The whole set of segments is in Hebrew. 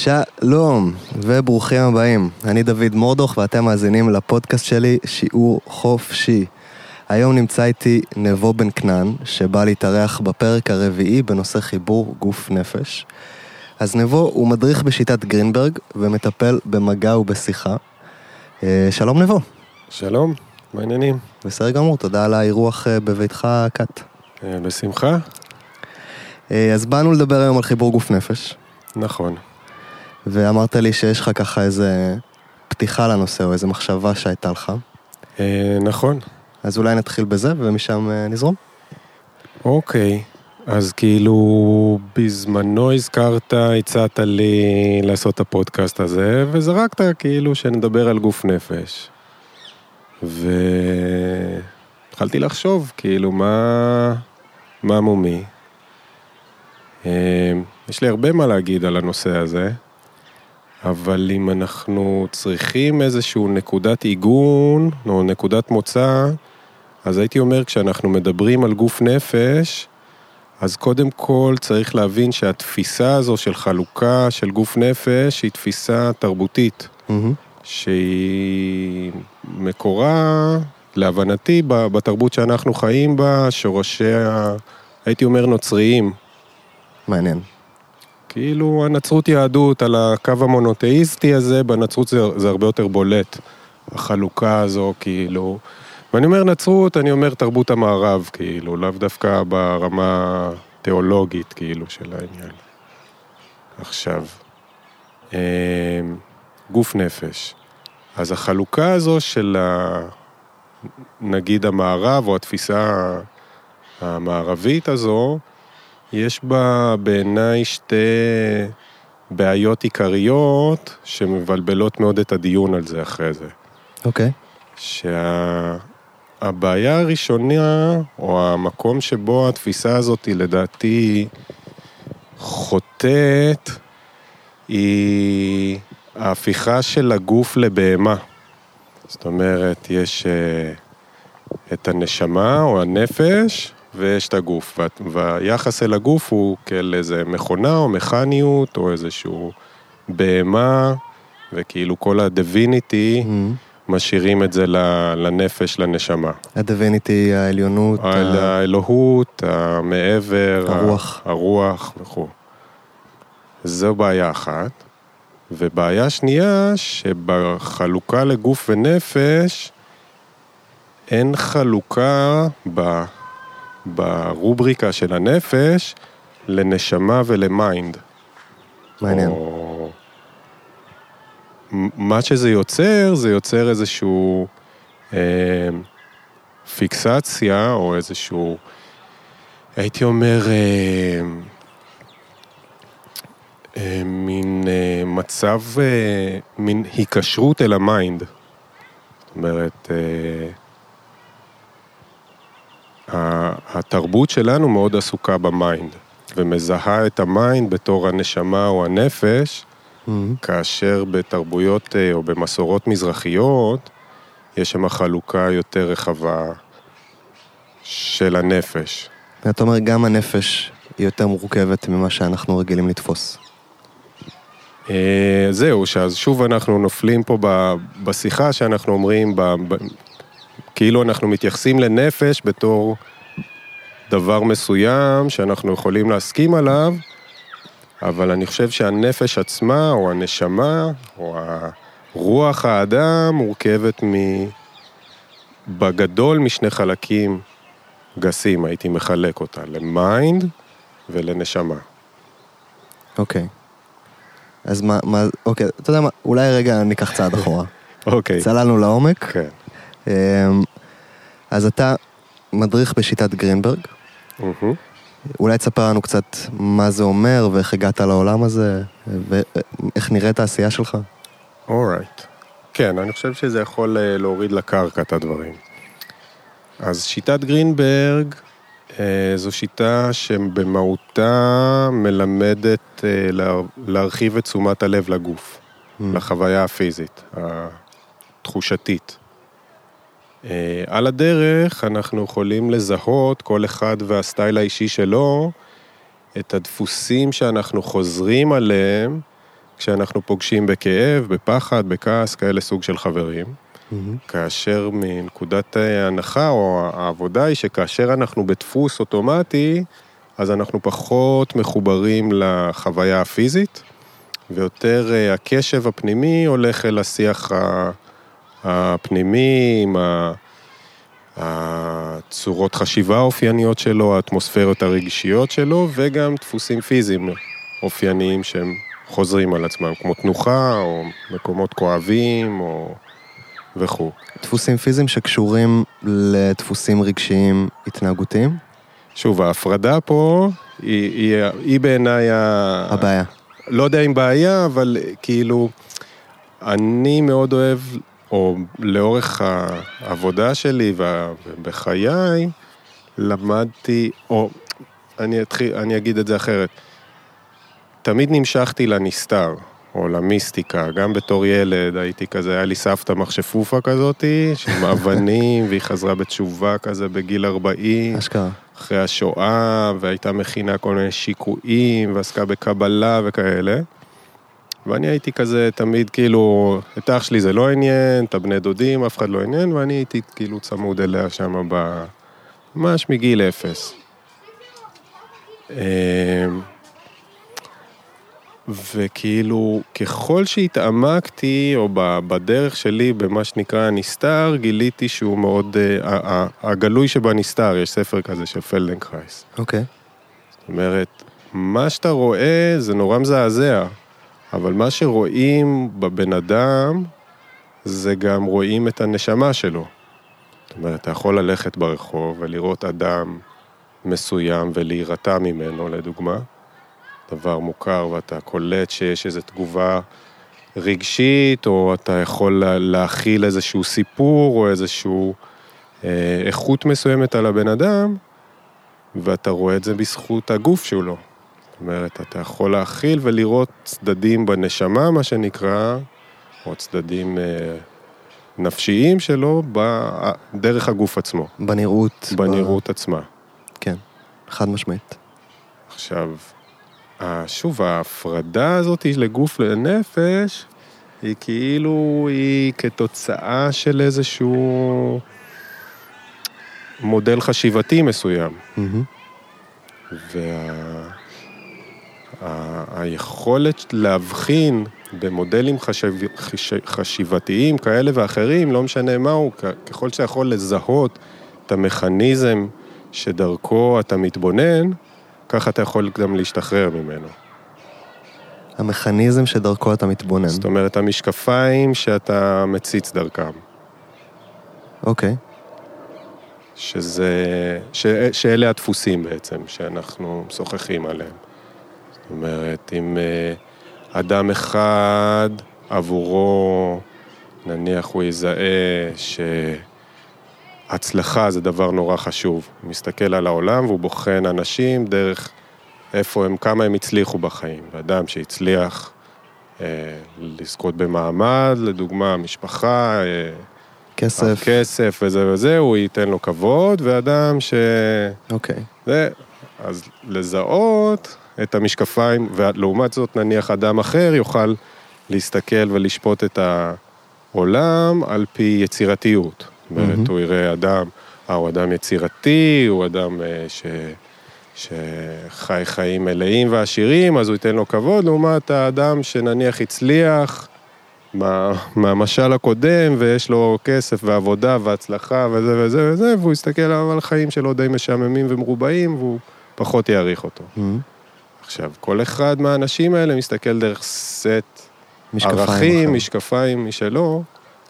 שלום, וברוכים הבאים. אני דוד מורדוך, ואתם מאזינים לפודקאסט שלי, שיעור חופשי. היום נמצא איתי נבו בן כנען, שבא להתארח בפרק הרביעי בנושא חיבור גוף נפש. אז נבו הוא מדריך בשיטת גרינברג, ומטפל במגע ובשיחה. אה, שלום נבו. שלום, מה העניינים? בסדר גמור, תודה על האירוח אה, בביתך כת. אה, בשמחה? אז באנו לדבר היום על חיבור גוף נפש. נכון. ואמרת לי שיש לך ככה איזה פתיחה לנושא, או איזה מחשבה שהייתה לך. אה, נכון. אז אולי נתחיל בזה, ומשם אה, נזרום. אוקיי, אז כאילו בזמנו הזכרת, הצעת לי לעשות את הפודקאסט הזה, וזרקת כאילו שנדבר על גוף נפש. והתחלתי לחשוב, כאילו, מה, מה מומי? אה, יש לי הרבה מה להגיד על הנושא הזה. אבל אם אנחנו צריכים איזושהי נקודת עיגון או נקודת מוצא, אז הייתי אומר, כשאנחנו מדברים על גוף נפש, אז קודם כל צריך להבין שהתפיסה הזו של חלוקה של גוף נפש היא תפיסה תרבותית, mm-hmm. שהיא מקורה, להבנתי, בתרבות שאנחנו חיים בה, שורשיה, הייתי אומר, נוצריים. מעניין. כאילו הנצרות יהדות על הקו המונותאיסטי הזה, בנצרות זה, זה הרבה יותר בולט, החלוקה הזו, כאילו... ואני אומר נצרות, אני אומר תרבות המערב, כאילו, לאו דווקא ברמה תיאולוגית, כאילו, של העניין. עכשיו, אמ, גוף נפש. אז החלוקה הזו של ה... נגיד המערב, או התפיסה המערבית הזו, יש בה בעיניי שתי בעיות עיקריות שמבלבלות מאוד את הדיון על זה אחרי זה. אוקיי. Okay. שהבעיה שה... הראשונה, או המקום שבו התפיסה הזאת היא לדעתי חוטאת, היא ההפיכה של הגוף לבהמה. זאת אומרת, יש אה, את הנשמה או הנפש, ויש את הגוף, והיחס אל הגוף הוא כאל איזה מכונה או מכניות או איזשהו בהמה, וכאילו כל ה-divinity, mm-hmm. משאירים את זה לנפש, לנשמה. ה-divinity, העליונות. האלוהות, המעבר, הרוח. הרוח וכו'. זו בעיה אחת. ובעיה שנייה, שבחלוקה לגוף ונפש, אין חלוקה ב... ברובריקה של הנפש לנשמה ול mind. מעניין. או... מה שזה יוצר, זה יוצר איזשהו אה, פיקסציה, או איזשהו, הייתי אומר, אה, אה, מין אה, מצב, אה, מין היקשרות אל ה mind. זאת אומרת, אה, התרבות שלנו מאוד עסוקה ב mind, ומזהה את ה mind בתור הנשמה או הנפש, mm-hmm. כאשר בתרבויות אה, או במסורות מזרחיות, יש שם חלוקה יותר רחבה של הנפש. אתה אומר, גם הנפש היא יותר מורכבת ממה שאנחנו רגילים לתפוס. אה, זהו, שאז שוב אנחנו נופלים פה בשיחה שאנחנו אומרים, כאילו אנחנו מתייחסים לנפש בתור דבר מסוים שאנחנו יכולים להסכים עליו, אבל אני חושב שהנפש עצמה, או הנשמה, או רוח האדם, מורכבת מ... בגדול משני חלקים גסים, הייתי מחלק אותה, ל mind ולנשמה. אוקיי. אז מה, מה, אוקיי, אתה יודע מה, אולי רגע ניקח צעד אחורה. אוקיי. צללנו לעומק. כן. אמ, אז אתה מדריך בשיטת גרינברג. אולי תספר לנו קצת מה זה אומר ואיך הגעת לעולם הזה, ואיך נראית העשייה שלך. אורייט. כן, אני חושב שזה יכול אה, להוריד לקרקע את הדברים. אז שיטת גרינברג אה, זו שיטה שבמהותה מלמדת אה, להרחיב את תשומת הלב לגוף, mm. לחוויה הפיזית, התחושתית. אה, על הדרך אנחנו יכולים לזהות, כל אחד והסטייל האישי שלו, את הדפוסים שאנחנו חוזרים עליהם כשאנחנו פוגשים בכאב, בפחד, בכעס, כאלה סוג של חברים. כאשר מנקודת ההנחה או העבודה היא שכאשר אנחנו בדפוס אוטומטי, אז אנחנו פחות מחוברים לחוויה הפיזית, ויותר אה, הקשב הפנימי הולך אל השיח הפנימי עם הצורות חשיבה האופייניות שלו, האטמוספרות הרגשיות שלו, וגם דפוסים פיזיים אופייניים שהם חוזרים על עצמם, כמו תנוחה, או מקומות כואבים, או... וכו'. דפוסים פיזיים שקשורים לדפוסים רגשיים התנהגותיים? שוב, ההפרדה פה היא, היא, היא בעיניי ה... הבעיה. לא יודע אם בעיה, אבל כאילו, אני מאוד אוהב, או לאורך העבודה שלי ובחיי, למדתי, או אני, אתחיל, אני אגיד את זה אחרת, תמיד נמשכתי לנסתר. או למיסטיקה, גם בתור ילד הייתי כזה, היה לי סבתא מכשפופה כזאתי, עם אבנים, והיא חזרה בתשובה כזה בגיל 40. אשכרה. אחרי השואה, והייתה מכינה כל מיני שיקויים, ועסקה בקבלה וכאלה. ואני הייתי כזה תמיד כאילו, את אח שלי זה לא עניין, את הבני דודים, אף אחד לא עניין, ואני הייתי כאילו צמוד אליה שם ב... ממש מגיל אפס. אמ, וכאילו, ככל שהתעמקתי, או בדרך שלי, במה שנקרא הנסתר, גיליתי שהוא מאוד, אה, הגלוי שבנסתר, יש ספר כזה של פלדנקרייס. אוקיי. אוקיי. זאת אומרת, מה שאתה רואה זה נורא מזעזע, אבל מה שרואים בבן אדם, זה גם רואים את הנשמה שלו. זאת אומרת, אתה יכול ללכת ברחוב ולראות אדם מסוים ולהירתע ממנו, לדוגמה. דבר מוכר ואתה קולט שיש איזו תגובה רגשית, או אתה יכול להכיל איזשהו סיפור או איזשהו אה, איכות מסוימת על הבן אדם, ואתה רואה את זה בזכות הגוף שלו. אומרת, אתה יכול להכיל ולראות צדדים בנשמה, מה שנקרא, או צדדים אה, נפשיים שלו, דרך הגוף עצמו. בנראות. בנראות ב... עצמה. כן, חד משמעית. עכשיו, שוב, ההפרדה הזאת לגוף לנפש, היא כאילו, היא כתוצאה של איזשהו מודל חשיבתי מסוים. Mm-hmm. והיכולת וה, להבחין במודלים חשב, חש, חשיבתיים כאלה ואחרים, לא משנה מהו, ככל שאתה יכול לזהות את המכניזם שדרכו אתה מתבונן, ככה אתה יכול גם להשתחרר ממנו. המכניזם שדרכו אתה מתבונן. זאת אומרת, המשקפיים שאתה מציץ דרכם. אוקיי. שזה, ש, שאלה הדפוסים בעצם, שאנחנו משוחחים עליהם. זאת אומרת, אם אה, אדם אחד עבורו, נניח הוא יזהה ש... הצלחה זה דבר נורא חשוב. הוא מסתכל על העולם והוא בוחן אנשים דרך איפה הם, כמה הם הצליחו בחיים. אדם שהצליח אה, לזכות במעמד, לדוגמה, משפחה, אה, כסף. כסף וזה וזה, הוא ייתן לו כבוד, ואדם ש... אוקיי. Okay. זה, אז לזהות את המשקפיים, ולעומת זאת נניח אדם אחר יוכל להסתכל ולשפוט את העולם על פי יצירתיות. זאת אומרת, הוא יראה אדם, אה, הוא אדם יצירתי, הוא אדם אה, ש... שחי חיים מלאים ועשירים, אז הוא ייתן לו כבוד, לעומת האדם שנניח הצליח מה, מהמשל הקודם, ויש לו כסף ועבודה והצלחה וזה וזה וזה, והוא יסתכל על חיים שלו די משעממים ומרובעים, והוא פחות יעריך אותו. Mm-hmm. עכשיו, כל אחד מהאנשים האלה מסתכל דרך סט ערכים, משקפיים משלו,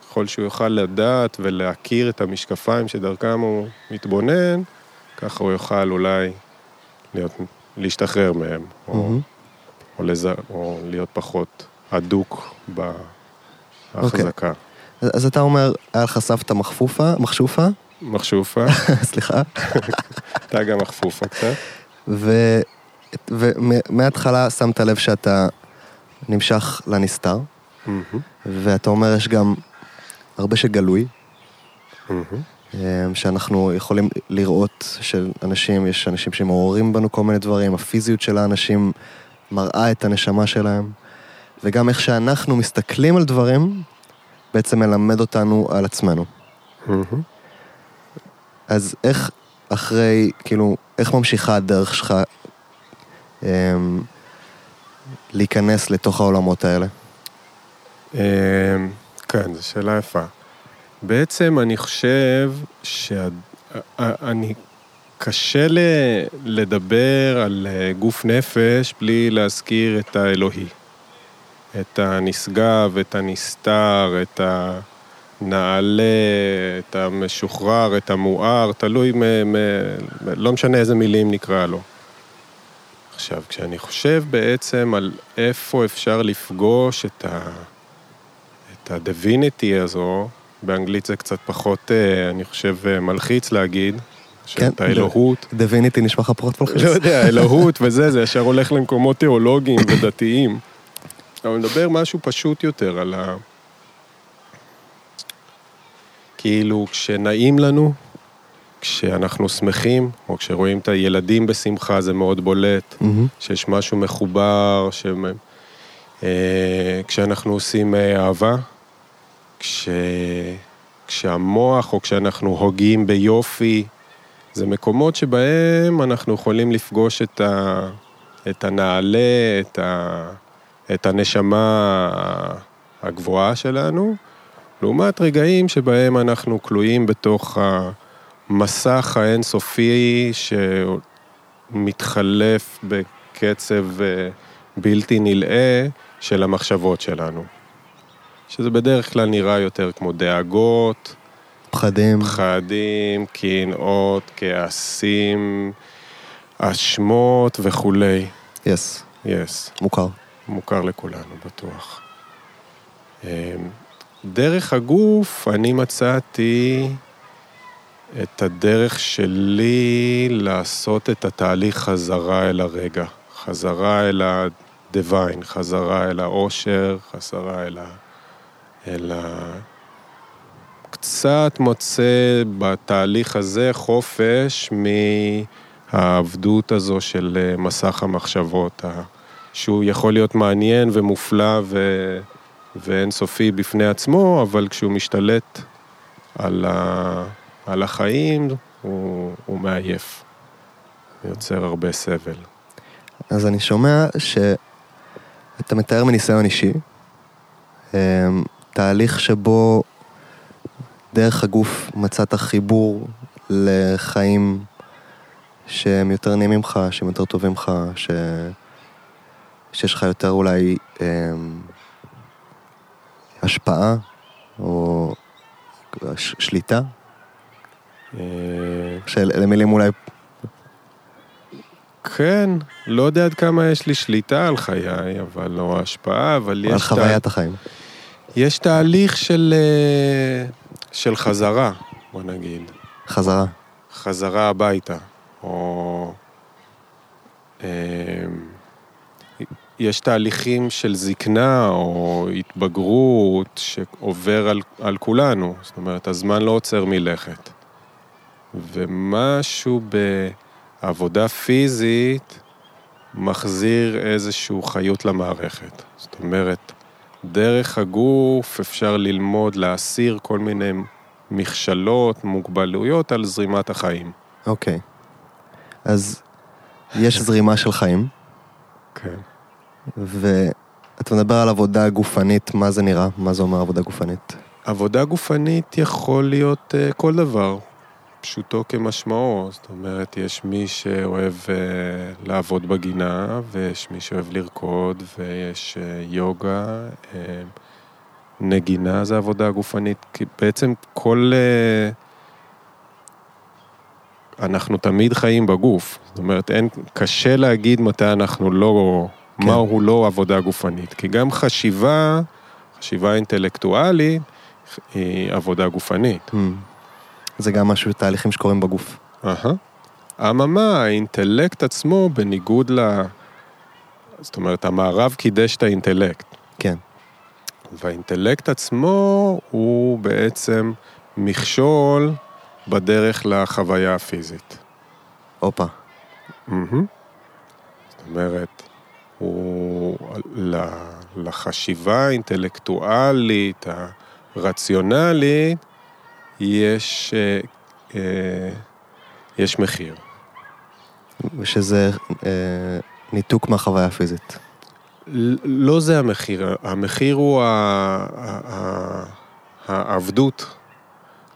ככל שהוא יוכל לדעת ולהכיר את המשקפיים שדרכם הוא מתבונן, ככה הוא יוכל אולי להיות, להשתחרר מהם, או, mm-hmm. או, לז... או להיות פחות אדוק בהחזקה. Okay. אוקיי. אז אתה אומר, היה לך סבתא מחפופה, מחשופה? מחשופה. סליחה. אתה גם מחפופה קצת. ומההתחלה שמת לב שאתה נמשך לנסתר, mm-hmm. ואתה אומר, יש גם הרבה שגלוי, mm-hmm. שאנחנו יכולים לראות שאנשים, יש אנשים שמעוררים בנו כל מיני דברים, הפיזיות של האנשים מראה את הנשמה שלהם. וגם איך שאנחנו מסתכלים על דברים, בעצם מלמד אותנו על עצמנו. מהמם. אז איך אחרי, כאילו, איך ממשיכה הדרך שלך להיכנס לתוך העולמות האלה? אמ, כן, זו שאלה יפה. בעצם אני חושב שאני... קשה לדבר על אה, גוף נפש בלי להזכיר את האלוהי. את הנשגב, את הנסתר, את הנעלה, את המשוחרר, את המואר, תלוי, מ- מ- לא משנה איזה מילים נקרא לו. עכשיו, כשאני חושב בעצם על איפה אפשר לפגוש את ה... את ה-divinity הזו, באנגלית זה קצת פחות, אה, אני חושב, אה, מלחיץ להגיד, כן, שאת האלוהות. דוויניטי נשמע לך פחות מלחיץ? לא יודע, אלוהות וזה, זה ישר הולך למקומות תיאולוגיים ודתיים. אבל נדבר משהו פשוט יותר על ה... כאילו, כשנעים לנו, כשאנחנו שמחים, או כשרואים את הילדים בשמחה, זה מאוד בולט. מהמם. שיש משהו מחובר, ש... אה, כשאנחנו עושים אה, אהבה, כש... כשהמוח או כשאנחנו הוגים ביופי, זה מקומות שבהם אנחנו יכולים לפגוש את, ה... את הנעלה, את, ה... את הנשמה הגבוהה שלנו, לעומת רגעים שבהם אנחנו כלואים בתוך המסך האינסופי שמתחלף בקצב אה, בלתי נלאה של המחשבות שלנו. שזה בדרך כלל נראה יותר כמו דאגות, פחדים. פחדים, קנאות, כעסים, אשמות וכולי. יס, יס, מוכר. מוכר לכולנו, בטוח. אמ, דרך הגוף, אני מצאתי את הדרך שלי לעשות את התהליך חזרה אל הרגע, חזרה אל ה-divine, חזרה אל האושר, חזרה אל ה... אל ה... קצת מוצא בתהליך הזה חופש מהעבדות הזו של אה, מסך המחשבות, שהוא יכול להיות מעניין ומופלא ו... ואינסופי בפני עצמו, אבל כשהוא משתלט על, ה... על החיים, הוא, הוא מעייף. יוצר הרבה סבל. אז אני שומע שאתה מתאר מניסיון אישי, אמ, תהליך שבו דרך הגוף מצאת חיבור לחיים שהם יותר נעימים לך, שהם יותר טובים לך, ש... שיש לך יותר אולי אמ, השפעה או ש... שליטה, אה, שאלה מילים אולי כן, לא יודע עד כמה יש לי שליטה על חיי, אבל לא השפעה, אבל יש... על תה- חוויית החיים. יש תהליך של, אה, של חזרה, בוא נגיד. חזרה. חזרה הביתה, או... אה, יש תהליכים של זקנה או התבגרות שעובר על, על כולנו, זאת אומרת, הזמן לא עוצר מלכת. ומשהו בעבודה פיזית מחזיר איזושהי חיות למערכת. זאת אומרת, דרך הגוף אפשר ללמוד להסיר כל מיני מכשלות, מוגבלויות על זרימת החיים. אוקיי. אז יש זרימה של חיים, כן. ואתה מדבר על עבודה גופנית, מה זה נראה? מה זה אומר עבודה גופנית? עבודה גופנית יכול להיות uh, כל דבר, פשוטו כמשמעו. זאת אומרת, יש מי שאוהב uh, לעבוד בגינה, ויש מי שאוהב לרקוד, ויש uh, יוגה. Uh, נגינה זה עבודה גופנית. כי בעצם כל... Uh, אנחנו תמיד חיים בגוף. זאת אומרת, אין, קשה להגיד מתי אנחנו לא... כן. כן. מהו לא עבודה גופנית. כי גם חשיבה, חשיבה אינטלקטואלית, היא עבודה גופנית. Hmm. זה גם משהו, תהליכים שקורים בגוף. אהה. אממה, האינטלקט עצמו, בניגוד ל... זאת אומרת, המערב קידש את האינטלקט. כן. והאינטלקט עצמו הוא בעצם מכשול בדרך לחוויה הפיזית. הופה. מהמם. זאת אומרת, הוא... לחשיבה האינטלקטואלית, הרציונלית, יש, אה, אה, יש מחיר. ושזה אה, ניתוק מהחוויה הפיזית. לא זה המחיר, המחיר הוא ה- ה- ה- העבדות.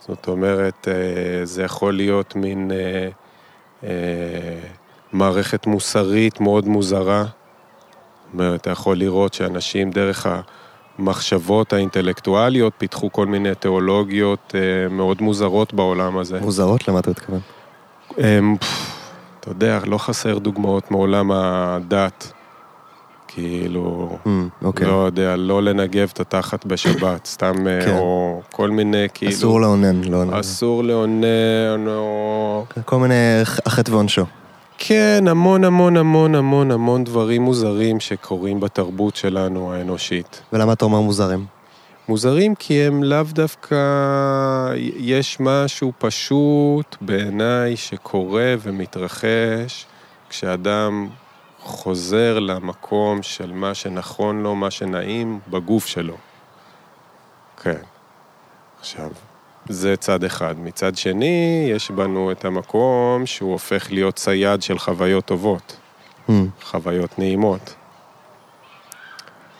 זאת אומרת, אה, זה יכול להיות מין אה, אה, מערכת מוסרית מאוד מוזרה. זאת אומרת, אתה יכול לראות שאנשים דרך המחשבות האינטלקטואליות פיתחו כל מיני תיאולוגיות אה, מאוד מוזרות בעולם הזה. מוזרות? למה אתה מתכוון? אמ, אתה יודע, לא חסר דוגמאות מעולם הדת. כאילו, אמ, אוקיי. לא יודע, לא לנגב את התחת בשבת, סתם, אה, כן. או כל מיני, כאילו... אסור לאונן, לא... אסור לאונן, או... כל מיני החטא ועונשו. כן, המון המון המון המון המון דברים מוזרים שקורים בתרבות שלנו האנושית. ולמה אתה אומר מוזרים? מוזרים כי הם לאו דווקא... יש משהו פשוט בעיניי שקורה ומתרחש כשאדם חוזר למקום של מה שנכון לו, מה שנעים בגוף שלו. כן. עכשיו, זה צד אחד. מצד שני, יש בנו את המקום שהוא הופך להיות צייד של חוויות טובות, אמ, חוויות נעימות.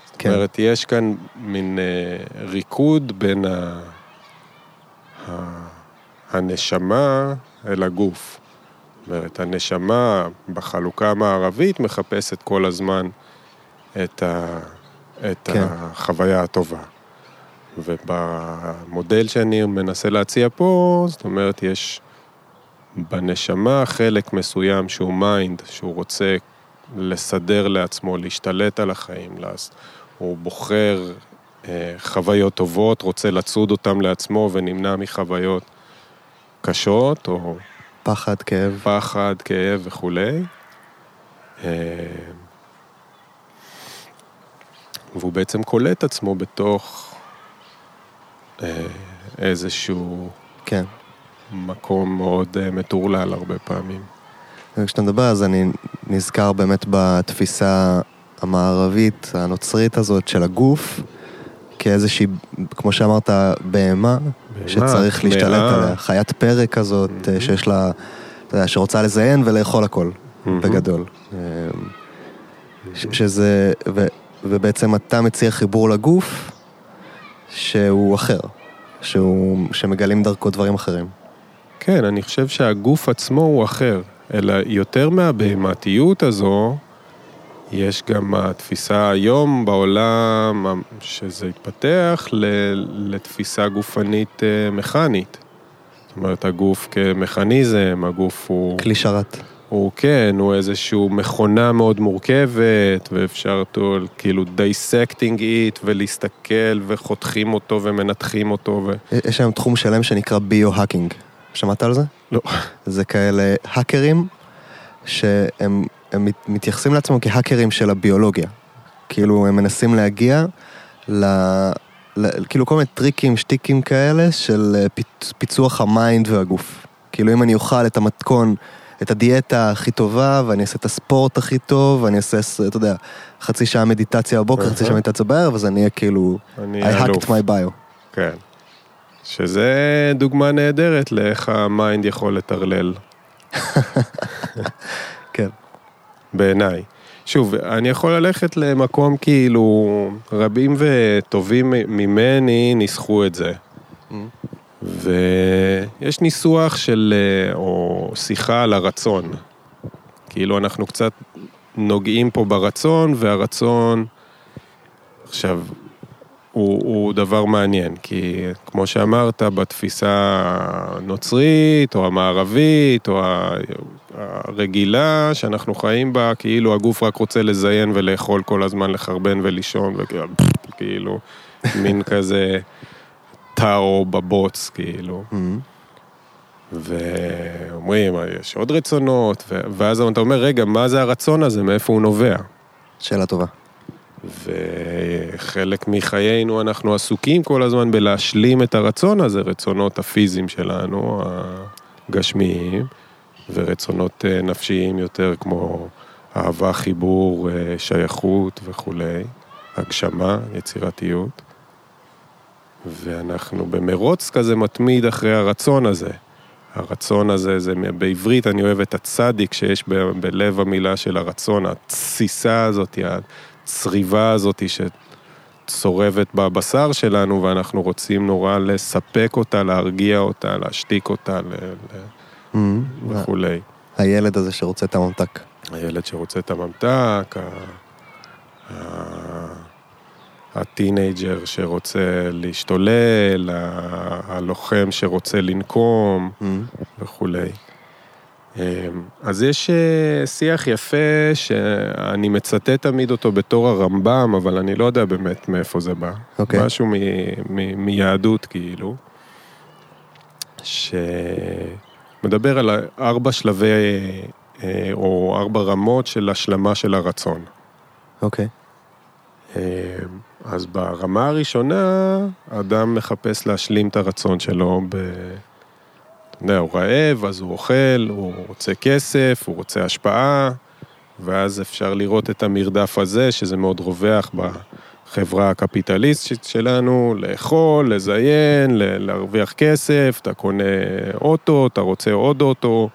זאת כן. אומרת, יש כאן מין אה, ריקוד בין ה... ה... הנשמה אל הגוף. זאת אומרת, הנשמה בחלוקה המערבית מחפשת כל הזמן את, ה... את כן. החוויה הטובה. ובמודל שאני מנסה להציע פה, זאת אומרת, יש בנשמה חלק מסוים שהוא mind, שהוא רוצה לסדר לעצמו, להשתלט על החיים, לעש- הוא בוחר אה, חוויות טובות, רוצה לצוד אותן לעצמו ונמנע מחוויות קשות, או פחד, כאב. פחד, כאב וכולי. אה, והוא בעצם קולט עצמו בתוך איזשהו כן. מקום מאוד אה, מטורלל הרבה פעמים. וכשאתה מדבר אז אני נזכר באמת בתפיסה המערבית, הנוצרית הזאת של הגוף, כאיזושהי, כמו שאמרת, בהמה, שצריך טמאה. להשתלט עליה, חיית פרא כזאת, מהמם. שיש לה, אתה יודע, שרוצה לזיין ולאכול הכל, מהמם. בגדול. ש- שזה, ו, ובעצם אתה מציע חיבור לגוף שהוא אחר, שהוא, שמגלים דרכו דברים אחרים. כן, אני חושב שהגוף עצמו הוא אחר, אלא יותר מהבהמתיות הזו, יש גם התפיסה היום בעולם, שזה התפתח לתפיסה גופנית אה, מכנית. זאת אומרת, הגוף כמכניזם, הגוף הוא... כלי שרת. הוא כן, הוא איזשהו מכונה מאוד מורכבת, ואפשר אותו כאילו dissecting it, ולהסתכל, וחותכים אותו, ומנתחים אותו, ו... יש היום תחום שלם שנקרא bio-hacking. שמעת על זה? לא. זה כאלה האקרים שהם הם מת- מתייחסים לעצמם כהאקרים של הביולוגיה. כאילו, הם מנסים להגיע ל... ל... כאילו כל מיני טריקים, שטיקים כאלה של אה, פיצ... פיצוח ה mind והגוף. כאילו, אם אני אוכל את המתכון, את הדיאטה הכי טובה, ואני אעשה את הספורט הכי טוב, ואני אעשה, אתה יודע, חצי שעה מדיטציה בבוקר, חצי. שעה מדיטציה בערב, אז אני אהיה כאילו, אני I hacked my bio. כן. שזה דוגמה נהדרת לאיך ה mind יכול לטרלל, כן. בעיניי. שוב, אני יכול ללכת למקום כאילו, רבים וטובים ממני ניסחו את זה. ויש ניסוח של, אה, או שיחה על הרצון. כאילו אנחנו קצת נוגעים פה ברצון, והרצון, עכשיו, הוא, הוא דבר מעניין, כי כמו שאמרת, בתפיסה הנוצרית, או המערבית, או הרגילה שאנחנו חיים בה, כאילו הגוף רק רוצה לזיין ולאכול כל הזמן, לחרבן ולישון, וכאילו, מין כזה טאו בבוץ, כאילו. Mhm. ואומרים, יש עוד רצונות, ו- ואז אתה אומר, רגע, מה זה הרצון הזה, מאיפה הוא נובע? שאלה טובה. וחלק מחיינו אנחנו עסוקים כל הזמן בלהשלים את הרצון הזה, רצונות הפיזיים שלנו, הגשמיים, ורצונות אה, נפשיים יותר כמו אהבה, חיבור, אה, שייכות וכולי. הגשמה, יצירתיות, ואנחנו במרוץ כזה מתמיד אחרי הרצון הזה. הרצון הזה, זה בעברית אני אוהב את הצדיק שיש ב, בלב המילה של הרצון, התסיסה הזאת, הצריבה הזאת שצורבת בבשר שלנו, ואנחנו רוצים נורא לספק אותה, להרגיע אותה, להשתיק אותה ל, ל, Mm-hmm. וכולי. הילד הזה שרוצה את הממתק. הילד שרוצה את הממתק, ה- ה- הטינג'ר שרוצה להשתולל, הלוחם שרוצה לנקום Mm-hmm. וכולי. אמ, אז יש אה, שיח יפה שאני מצטט תמיד אותו בתור הרמב"ם, אבל אני לא יודע באמת מאיפה זה בא. אוקיי. משהו מ- מ- מיהדות כאילו, שמדבר על ארבע שלבי אה, או ארבע רמות של השלמה של הרצון. אוקיי. אה, אז ברמה הראשונה, אדם מחפש להשלים את הרצון שלו ב... אתה יודע, הוא רעב, אז הוא אוכל, הוא רוצה כסף, הוא רוצה השפעה, ואז אפשר לראות את המרדף הזה, שזה מאוד רווח בחברה הקפיטליסטית שלנו, לאכול, לזיין, להרוויח כסף, אתה קונה אוטו, אתה רוצה עוד אוטו,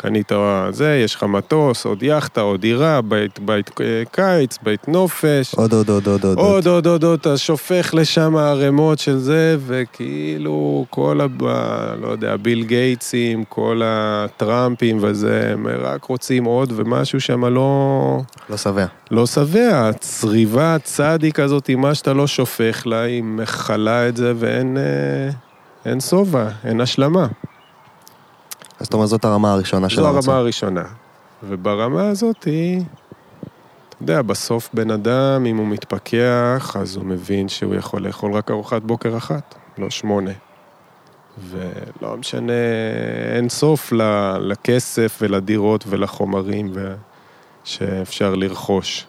קנית זה, יש לך מטוס, עוד יאכטה, עוד דירה, בית, בית אה, קיץ, בית נופש. עוד, עוד, עוד, עוד, עוד. עוד, עוד, עוד, עוד, אתה שופך לשם ערימות של זה, וכאילו כל, ה... לא יודע, ביל גייטסים, כל הטראמפים וזה, הם רק רוצים עוד, ומשהו שם לא, לא שבע. לא שבע. הצריבה הצדיק הזאת, עם מה שאתה לא שופך לה, היא מכלה את זה, ואין אה, אין שובע, אין השלמה. אז זאת אומרת, זאת הרמה הראשונה של זו הרצון. הרמה הראשונה. וברמה הזאת היא, אתה יודע, בסוף בן אדם, אם הוא מתפכח, אז הוא מבין שהוא יכול לאכול רק ארוחת בוקר אחת, לא שמונה. ולא משנה, אין סוף לכסף ולדירות ולחומרים ו... שאפשר לרכוש.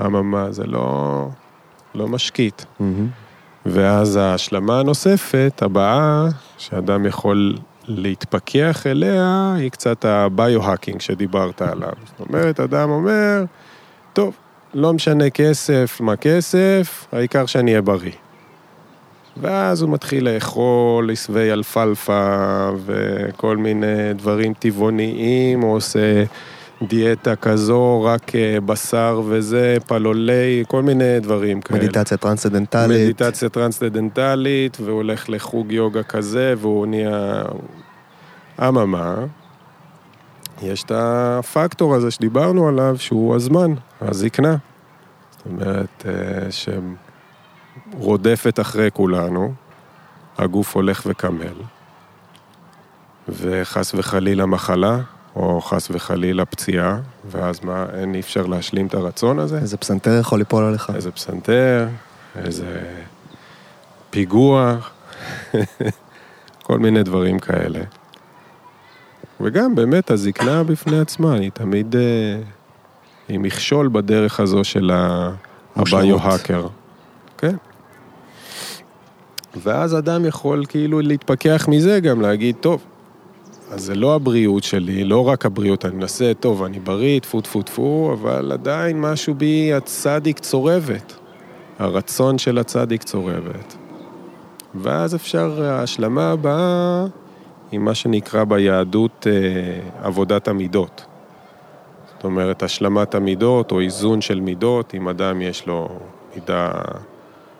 אממה, זה לא, לא משקיט. מהמם. ואז ההשלמה הנוספת, הבאה, שאדם יכול להתפכח אליה, היא קצת הביו-האקינג שדיברת עליו. זאת אומרת, אדם אומר, טוב, לא משנה כסף, מה כסף, העיקר שאני אהיה בריא. ואז הוא מתחיל לאכול עשבי אלפלפה וכל מיני דברים טבעוניים, הוא עושה דיאטה כזו, רק אה, בשר וזה, פלולי, כל מיני דברים כאלה. מדיטציה טרנסצדנטלית. מדיטציה טרנסדנטלית, והוא הולך לחוג יוגה כזה, והוא נהיה... אממה, יש את הפקטור הזה שדיברנו עליו, שהוא הזמן, הזקנה. זאת אומרת, אה, שרודפת אחרי כולנו, הגוף הולך וקמל, וחס וחלילה מחלה, או חס וחלילה פציעה, ואז מה, אין, אי אפשר להשלים את הרצון הזה? איזה פסנתר יכול ליפול עליך. איזה פסנתר, איזה פיגוע, כל מיני דברים כאלה. וגם באמת הזקנה בפני עצמה, היא תמיד, אה, היא מכשול בדרך הזו של. הביו-האקר. כן. ואז אדם יכול כאילו להתפכח מזה גם, להגיד, טוב, אז זה לא הבריאות שלי, לא רק הבריאות, אני מנסה, טוב, אני בריא, טפו טפו טפו, אבל עדיין משהו בי, הצדיק צורבת. הרצון של הצדיק צורבת. ואז אפשר, ההשלמה הבאה היא מה שנקרא ביהדות אה, עבודת המידות. זאת אומרת, השלמת המידות או איזון של מידות, אם אדם יש לו מידה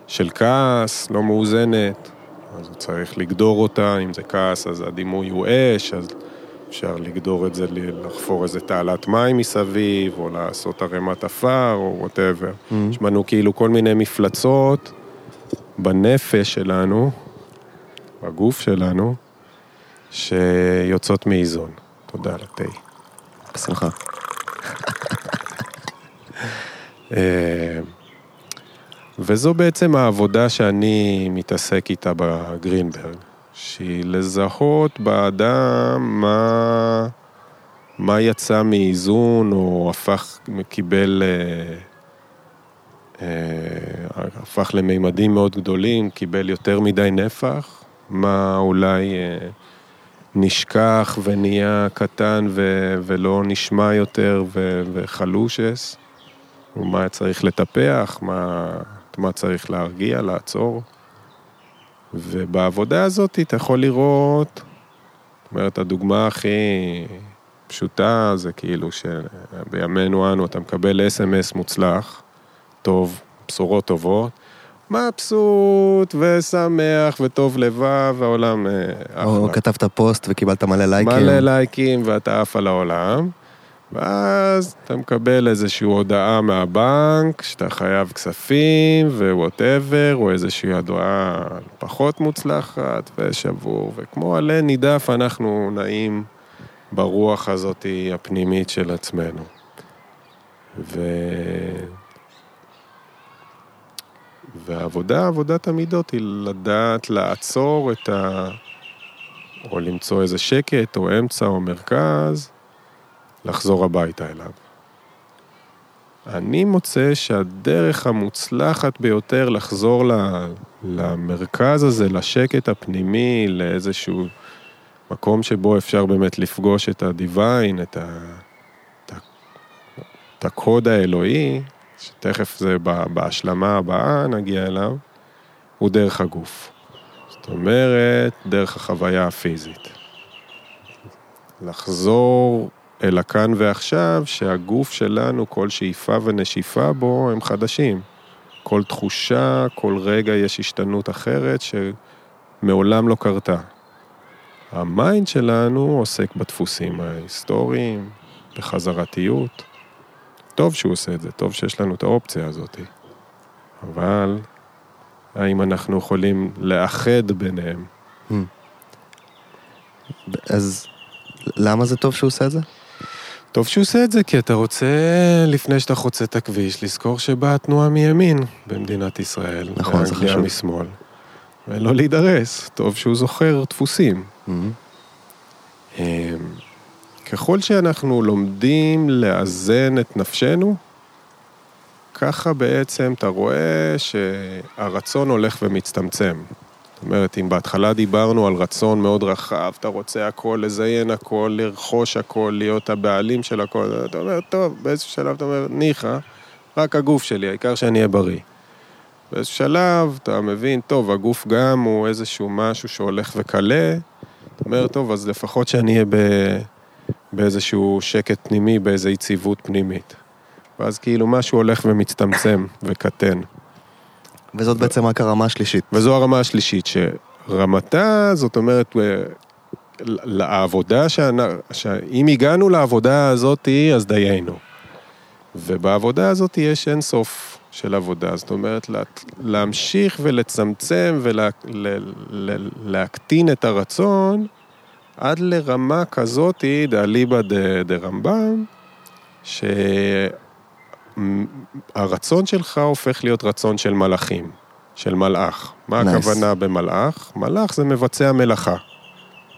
של כעס לא מאוזנת, אז הוא צריך לגדור אותה, אם זה כעס אז הדימוי הוא אש, אז אפשר לגדור את זה, לחפור איזה תעלת מים מסביב, או לעשות ערימת עפר, או וואטאבר. מהמם. יש לנו כאילו כל מיני מפלצות בנפש שלנו, בגוף שלנו, שיוצאות מאיזון. תודה על התה. בשמחה. וזו בעצם העבודה שאני מתעסק איתה בגרינברג, שהיא לזהות באדם מה, מה יצא מאיזון או הפך, קיבל, אה, אה, הפך למימדים מאוד גדולים, קיבל יותר מדי נפח, מה אולי אה, נשכח ונהיה קטן ו, ולא נשמע יותר ו, וחלושס. מה צריך לטפח, מה, מה צריך להרגיע, לעצור. ובעבודה הזאת אתה יכול לראות, זאת אומרת, הדוגמה הכי פשוטה זה כאילו שבימינו אנו אתה מקבל אס.אם.אס מוצלח, טוב, בשורות טובות, מבסוט ושמח וטוב לבב, והעולם אה, אחלה. או כתבת פוסט וקיבלת מלא לייקים. מלא לייקים ואתה עף על העולם. ואז אתה מקבל איזושהי הודעה מהבנק, שאתה חייב כספים ווואטאבר, או איזושהי הודעה פחות מוצלחת ושבור, וכמו עלה נידף אנחנו נעים ברוח הזאת הפנימית של עצמנו. ו... והעבודה, עבודת המידות היא לדעת לעצור את ה... או למצוא איזה שקט, או אמצע, או מרכז, לחזור הביתה אליו. אני מוצא שהדרך המוצלחת ביותר לחזור למרכז הזה, לשקט הפנימי, לאיזשהו מקום שבו אפשר באמת לפגוש את הדיוויין, את, ה, את, ה, את הקוד האלוהי, שתכף זה בהשלמה הבאה נגיע אליו, הוא דרך הגוף. זאת אומרת, דרך החוויה הפיזית. לחזור אל הכאן ועכשיו, שהגוף שלנו, כל שאיפה ונשיפה בו הם חדשים. כל תחושה, כל רגע יש השתנות אחרת שמעולם לא קרתה. ה mind שלנו עוסק בדפוסים ההיסטוריים, בחזרתיות. טוב שהוא עושה את זה, טוב שיש לנו את האופציה הזאת. אבל האם אנחנו יכולים לאחד ביניהם? Hmm. אז למה זה טוב שהוא עושה את זה? טוב שהוא עושה את זה, כי אתה רוצה, לפני שאתה חוצה את הכביש, לזכור שבאה תנועה מימין במדינת ישראל. נכון, זה חשוב. משמאל. ולא להידרס. טוב שהוא זוכר דפוסים. Mm-hmm. ככל שאנחנו לומדים לאזן את נפשנו, ככה בעצם אתה רואה שהרצון הולך ומצטמצם. זאת אומרת, אם בהתחלה דיברנו על רצון מאוד רחב, אתה רוצה הכל, לזיין הכל, לרכוש הכל, להיות הבעלים של הכל, אתה אומר, טוב, באיזשהו שלב אתה אומר, ניחא, רק הגוף שלי, העיקר שאני אהיה בריא. באיזשהו שלב אתה מבין, טוב, הגוף גם הוא איזשהו משהו שהולך וקלה, אתה אומר, טוב, אז לפחות שאני אהיה ב... באיזשהו שקט פנימי, באיזו יציבות פנימית. ואז כאילו משהו הולך ומצטמצם וקטן. וזאת בעצם רק הרמה השלישית. וזו הרמה השלישית, שרמתה, זאת אומרת, לעבודה, שאם הגענו לעבודה הזאת, אז דיינו. ובעבודה הזאת יש אין סוף של עבודה, זאת אומרת, להמשיך ולצמצם ולהקטין את הרצון עד לרמה כזאתי, דאליבא דרמב"ם, שהרצון שלך הופך להיות רצון של מלאכים, של מלאך. מה nice. הכוונה במלאך? מלאך זה מבצע מלאכה.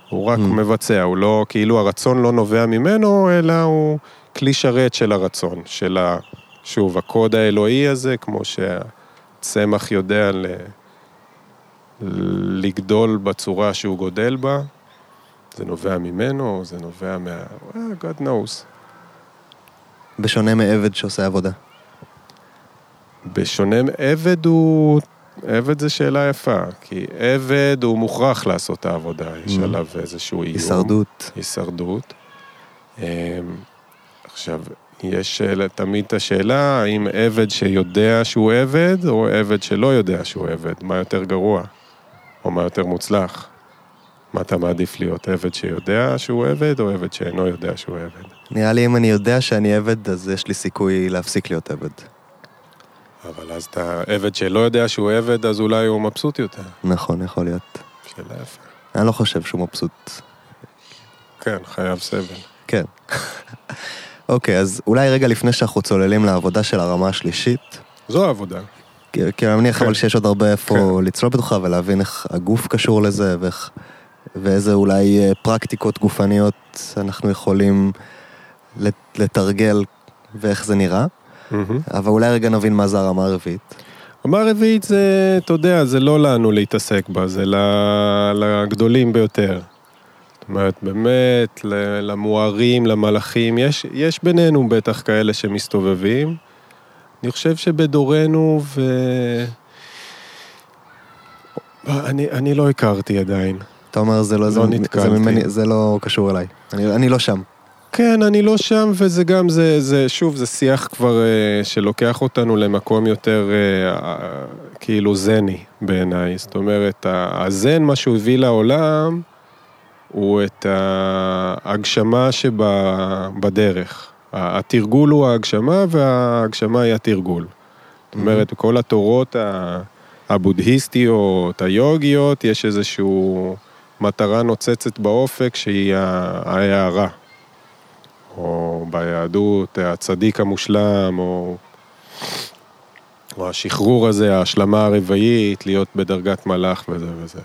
הוא רק mm. מבצע, הוא לא, כאילו הרצון לא נובע ממנו, אלא הוא כלי שרת של הרצון, של ה... שוב, הקוד האלוהי הזה, כמו שהצמח יודע ל... לגדול בצורה שהוא גודל בה, זה נובע ממנו, זה נובע מה... God knows. בשונה מעבד שעושה עבודה. בשונה, עבד הוא... עבד זה שאלה יפה, כי עבד הוא מוכרח לעשות את העבודה, יש mm. עליו איזשהו איום. הישרדות. הישרדות. אמ, עכשיו, יש תמיד את השאלה, האם עבד שיודע שהוא עבד, או עבד שלא יודע שהוא עבד, מה יותר גרוע, או מה יותר מוצלח. מה אתה מעדיף להיות, עבד שיודע שהוא עבד, או עבד שאינו יודע שהוא עבד? נראה לי אם אני יודע שאני עבד, אז יש לי סיכוי להפסיק להיות עבד. אבל אז אתה עבד שלא יודע שהוא עבד, אז אולי הוא מבסוט יותר. נכון, יכול להיות. שאלה יפה. אני לא חושב שהוא מבסוט. כן, חייב סבל. כן. אוקיי, אז אולי רגע לפני שאנחנו צוללים לעבודה של הרמה השלישית. זו העבודה. כי אני מניח כן. אבל שיש עוד הרבה איפה כן. לצלול בתוכה ולהבין איך הגוף קשור לזה ואיך... ואיזה אולי אה, פרקטיקות גופניות אנחנו יכולים לתרגל ואיך זה נראה. Mm-hmm. אבל אולי רגע נבין מה זה הרמה הרביעית. הרמה הרביעית זה, אתה יודע, זה לא לנו להתעסק בה, זה לגדולים ביותר. זאת אומרת, באמת, למוארים, למלאכים, יש, יש בינינו בטח כאלה שמסתובבים, אני חושב שבדורנו, ו... אני, אני לא הכרתי עדיין. אתה אומר, זה לא, לא זה. זה, ממני, זה לא קשור אליי. אני, אני לא שם. כן, אני לא שם, וזה גם, זה, זה שוב, זה שיח כבר אה, שלוקח אותנו למקום יותר אה, אה, כאילו זני בעיניי. זאת אומרת, הזן, מה שהוא הביא לעולם, הוא את ההגשמה שבדרך. התרגול הוא ההגשמה, וההגשמה היא התרגול. זאת אומרת, בכל התורות הבודהיסטיות, היוגיות, יש איזושהי מטרה נוצצת באופק שהיא ההערה. או ביהדות, הצדיק המושלם, או, או השחרור הזה, ההשלמה הרבעית, להיות בדרגת מלאך וזה וזה.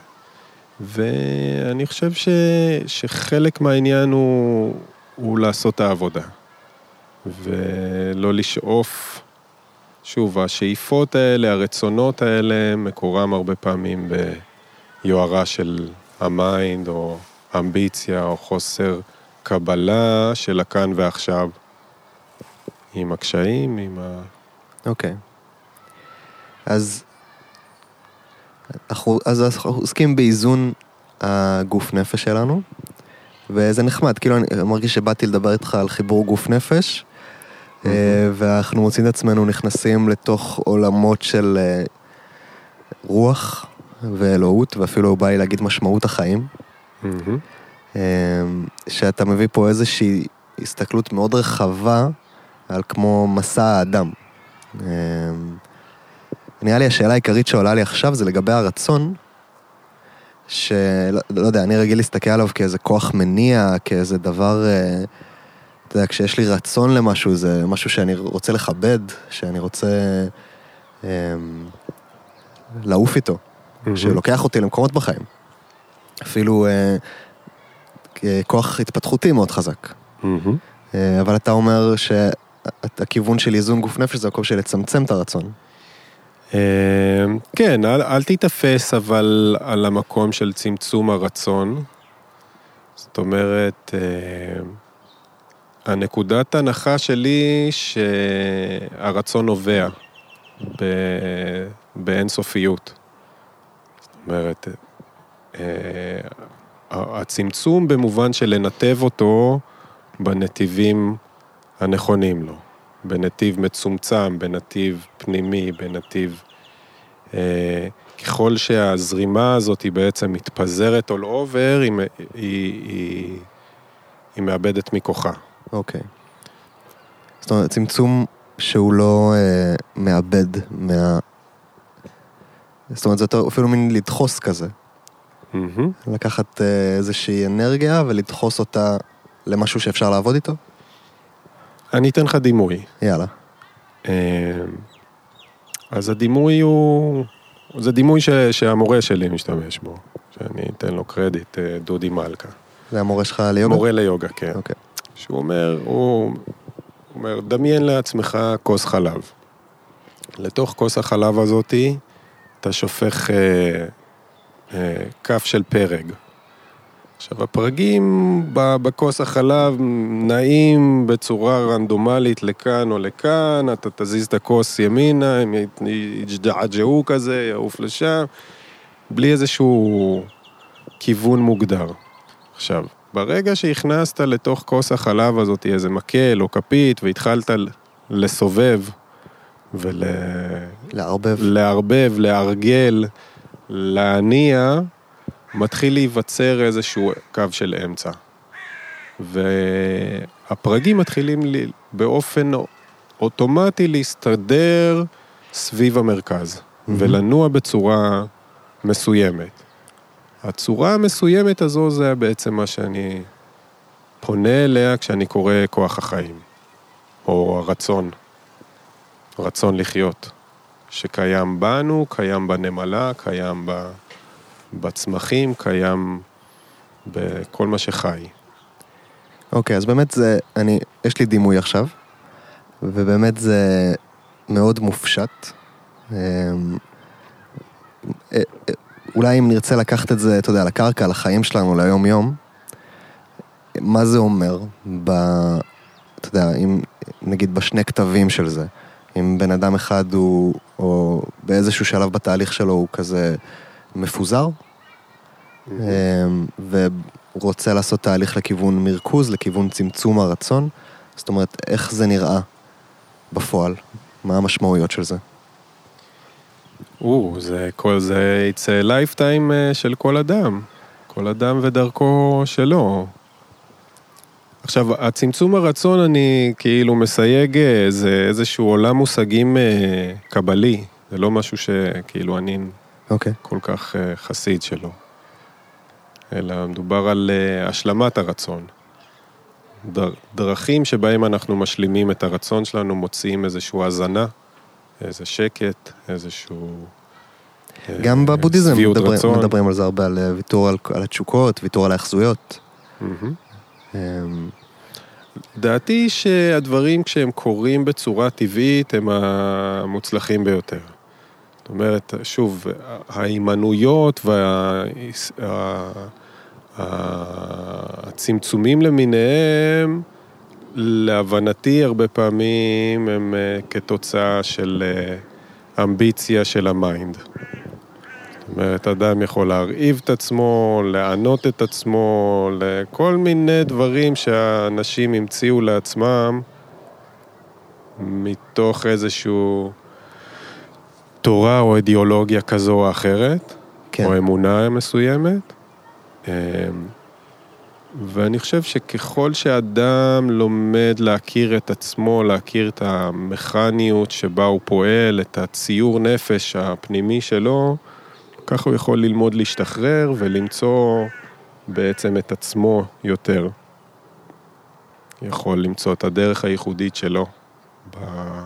ואני חושב ש, שחלק מהעניין הוא, הוא לעשות העבודה, ולא לשאוף. שוב, השאיפות האלה, הרצונות האלה, מקורם הרבה פעמים ביוהרה של ה mind, או אמביציה, או חוסר קבלה של הכאן ועכשיו. עם הקשיים, עם ה... אוקיי. אז אנחנו, אז אנחנו עוסקים באיזון הגוף נפש שלנו, וזה נחמד, כאילו אני מרגיש שבאתי לדבר איתך על חיבור גוף נפש, אה, ואנחנו מוצאים את עצמנו נכנסים לתוך עולמות של אה, רוח ואלוהות, ואפילו בא לי להגיד משמעות החיים. אמ, שאתה מביא פה איזושהי הסתכלות מאוד רחבה על כמו מסע האדם. אמ, נראה לי השאלה העיקרית שעולה לי עכשיו זה לגבי הרצון, שלא לא יודע, אני רגיל להסתכל עליו כאיזה כוח מניע, כאיזה דבר, אה, אתה יודע, כשיש לי רצון למשהו, זה משהו שאני רוצה לכבד, שאני רוצה אמ, לעוף איתו, שלוקח אותי למקומות בחיים. אפילו אה, כוח התפתחותי מאוד חזק. מהמם. אה, אבל אתה אומר שהכיוון של איזון גוף נפש זה המקום של לצמצם את הרצון. אה, כן, אל, אל תיתפס אבל על המקום של צמצום הרצון. זאת אומרת, אה, הנקודת הנחה שלי שהרצון נובע באינסופיות. אומרת, אה, הצמצום במובן של לנתב אותו בנתיבים הנכונים לו. בנתיב מצומצם, בנתיב פנימי, בנתיב... אה, ככל שהזרימה הזאת היא בעצם מתפזרת all over, היא, היא, היא, היא מאבדת מכוחה. אוקיי. זאת אומרת, צמצום שהוא לא אה, מאבד מה... זאת אומרת, זה אפילו מין לדחוס כזה. מהמם. לקחת אה, איזושהי אנרגיה ולדחוס אותה למשהו שאפשר לעבוד איתו? אני אתן לך דימוי. יאללה. אה, אז הדימוי הוא... זה דימוי ש, שהמורה שלי משתמש בו, שאני אתן לו קרדיט, אה, דודי מלכה. זה המורה שלך ליוגה? מורה ליוגה, כן. אוקיי. שהוא אומר, הוא אומר, דמיין לעצמך כוס חלב. לתוך כוס החלב הזאתי, אתה שופך אה, אה, כף של פרג. עכשיו, הפרגים בכוס החלב נעים בצורה רנדומלית לכאן או לכאן, אתה תזיז את הכוס ימינה, הם י- יג'דעג'עו כזה, יעוף לשם, בלי איזשהו כיוון מוגדר. עכשיו, ברגע שהכנסת לתוך כוס החלב הזאת איזה מקל או כפית והתחלת לסובב לערבב. ולערבב, להרגל, להניע, מתחיל להיווצר איזשהו קו של אמצע. והפרגים מתחילים לי, באופן אוטומטי להסתדר סביב המרכז, ולנוע בצורה מסוימת. הצורה המסוימת הזו זה בעצם מה שאני פונה אליה כשאני קורא כוח החיים, או הרצון, רצון לחיות, שקיים בנו, קיים בנמלה, קיים. בצמחים, קיים בכל מה שחי. אוקיי, אז באמת זה, אני, יש לי דימוי עכשיו, ובאמת זה מאוד מופשט. אמ, אה, אה, אולי אם נרצה לקחת את זה, אתה יודע, לקרקע, לחיים שלנו, ליום-יום, מה זה אומר, ב, אתה יודע, אם, נגיד בשני כתבים של זה, אם בן אדם אחד הוא, או באיזשהו שלב בתהליך שלו הוא כזה מפוזר, אמ, ורוצה לעשות תהליך לכיוון מרכוז, לכיוון צמצום הרצון, זאת אומרת, איך זה נראה בפועל? מה המשמעויות של זה? או, זה כל זה, it's a lifetime אה, של כל אדם. כל אדם ודרכו שלו. עכשיו, הצמצום הרצון, אני כאילו מסייג אה, זה איזשהו עולם מושגים אה, קבלי. זה לא משהו שכאילו אני אוקיי. כל כך אה, חסיד שלו. אלא מדובר על אה, השלמת הרצון. דר, דרכים שבהם אנחנו משלימים את הרצון שלנו, מוציאים איזושהי הזנה, איזה שקט, איזשהו... אה, גם בבודהיזם מדברים. מדברים על זה הרבה, על אה, ויתור על, על התשוקות, ויתור על ההאחזויות. מהמם. אמ, דעתי שהדברים כשהם קורים בצורה טבעית הם המוצלחים ביותר. זאת אומרת, שוב, ההימנעויות והצמצומים למיניהם, להבנתי הרבה פעמים הם אה, כתוצאה של אה, אמביציה של ה mind. זאת אומרת, אדם יכול להרעיב את עצמו, לענות את עצמו, לכל מיני דברים שהאנשים המציאו לעצמם מתוך איזשהו תורה או אידיאולוגיה כזו או אחרת, כן. או אמונה מסוימת. אמ, ואני חושב שככל שאדם לומד להכיר את עצמו, להכיר את המכניות שבה הוא פועל, את הציור נפש הפנימי שלו, ככה הוא יכול ללמוד להשתחרר ולמצוא בעצם את עצמו יותר. יכול למצוא את הדרך הייחודית שלו ב-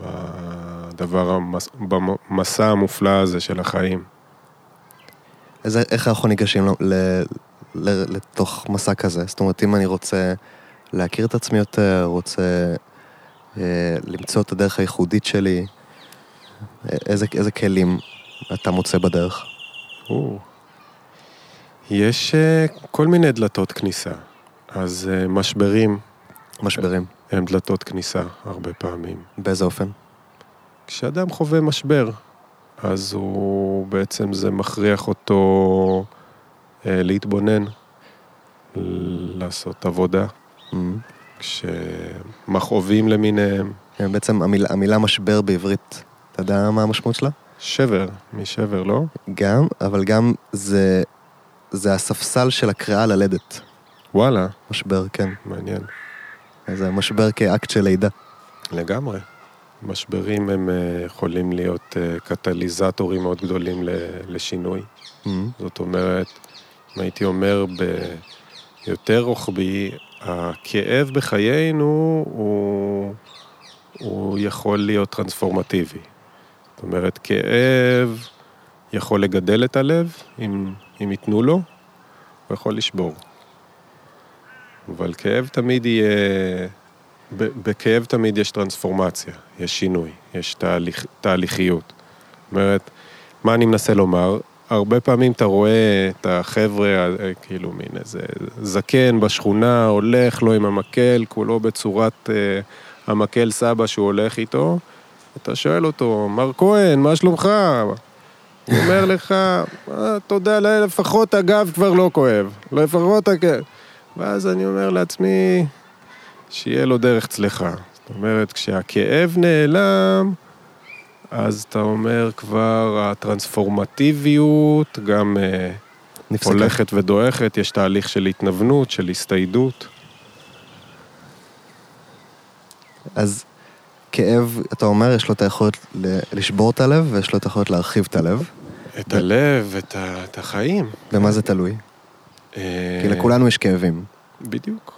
בדבר, המס- במסע המופלא הזה של החיים. אז איך אנחנו ניגשים ל, ל, לתוך מסע כזה? זאת אומרת, אם אני רוצה להכיר את עצמי יותר, רוצה אה, למצוא את הדרך הייחודית שלי, איזה, איזה כלים אתה מוצא בדרך? או. יש אה, כל מיני דלתות כניסה. אז אה, משברים משברים. הם דלתות כניסה הרבה פעמים. באיזה אופן? כשאדם חווה משבר, אז הוא בעצם זה מכריח אותו אה, להתבונן, לעשות עבודה, Mm. כשמכאובים למיניהם, בעצם המילה, המילה משבר בעברית, אתה יודע מה המשמעות שלה? שבר, משבר, לא? גם, אבל גם זה, זה הספסל של הקריאה ללדת. וואלה, משבר, כן. מעניין. זה משבר כאקט של לידה. לגמרי. משברים הם אה, יכולים להיות אה, קטליזטורים מאוד גדולים לשינוי. Mm. זאת אומרת, אם הייתי אומר ביותר רוחבי, הכאב בחיינו הוא, הוא יכול להיות טרנספורמטיבי. אומרת, כאב יכול לגדל את הלב, אם, אם ייתנו לו, הוא יכול לשבור. אבל כאב תמיד יהיה... בכאב תמיד יש טרנספורמציה, יש שינוי, יש תהליך, תהליכיות. זאת אומרת, מה אני מנסה לומר? הרבה פעמים אתה רואה את החבר'ה, אה, כאילו מין איזה זקן בשכונה, הולך לו עם המקל, כולו בצורת אה, המקל סבא שהוא הולך איתו, אתה שואל אותו, מר כהן, מה שלומך? הוא אומר לך, "אה, תודה לאל, לפחות הגב כבר לא כואב, לפחות הגב. ואז אני אומר לעצמי, שיהיה לו דרך צלחה. זאת אומרת, כשהכאב נעלם, אז אתה אומר כבר הטרנספורמטיביות גם אה, נפסקה. הולכת ודועכת, יש תהליך של התנוונות, של הסתיידות. אז כאב, אתה אומר, יש לו את היכולת לשבור את הלב, ויש לו את היכולת להרחיב את הלב. את הלב, את, ה, את החיים. במה זה תלוי? אה, כי לכולנו יש כאבים. בדיוק.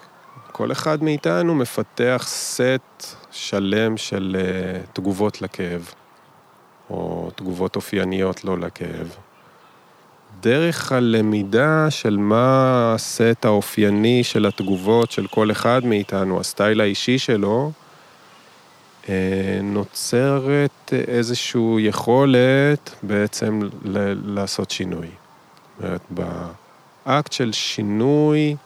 כל אחד מאיתנו מפתח סט שלם של אה, תגובות לכאב, או תגובות אופייניות לא לכאב. דרך הלמידה של מה הסט האופייני של התגובות של כל אחד מאיתנו, הסטייל האישי שלו, נוצרת איזושהי יכולת בעצם ל- לעשות שינוי. זאת אומרת, באקט של שינוי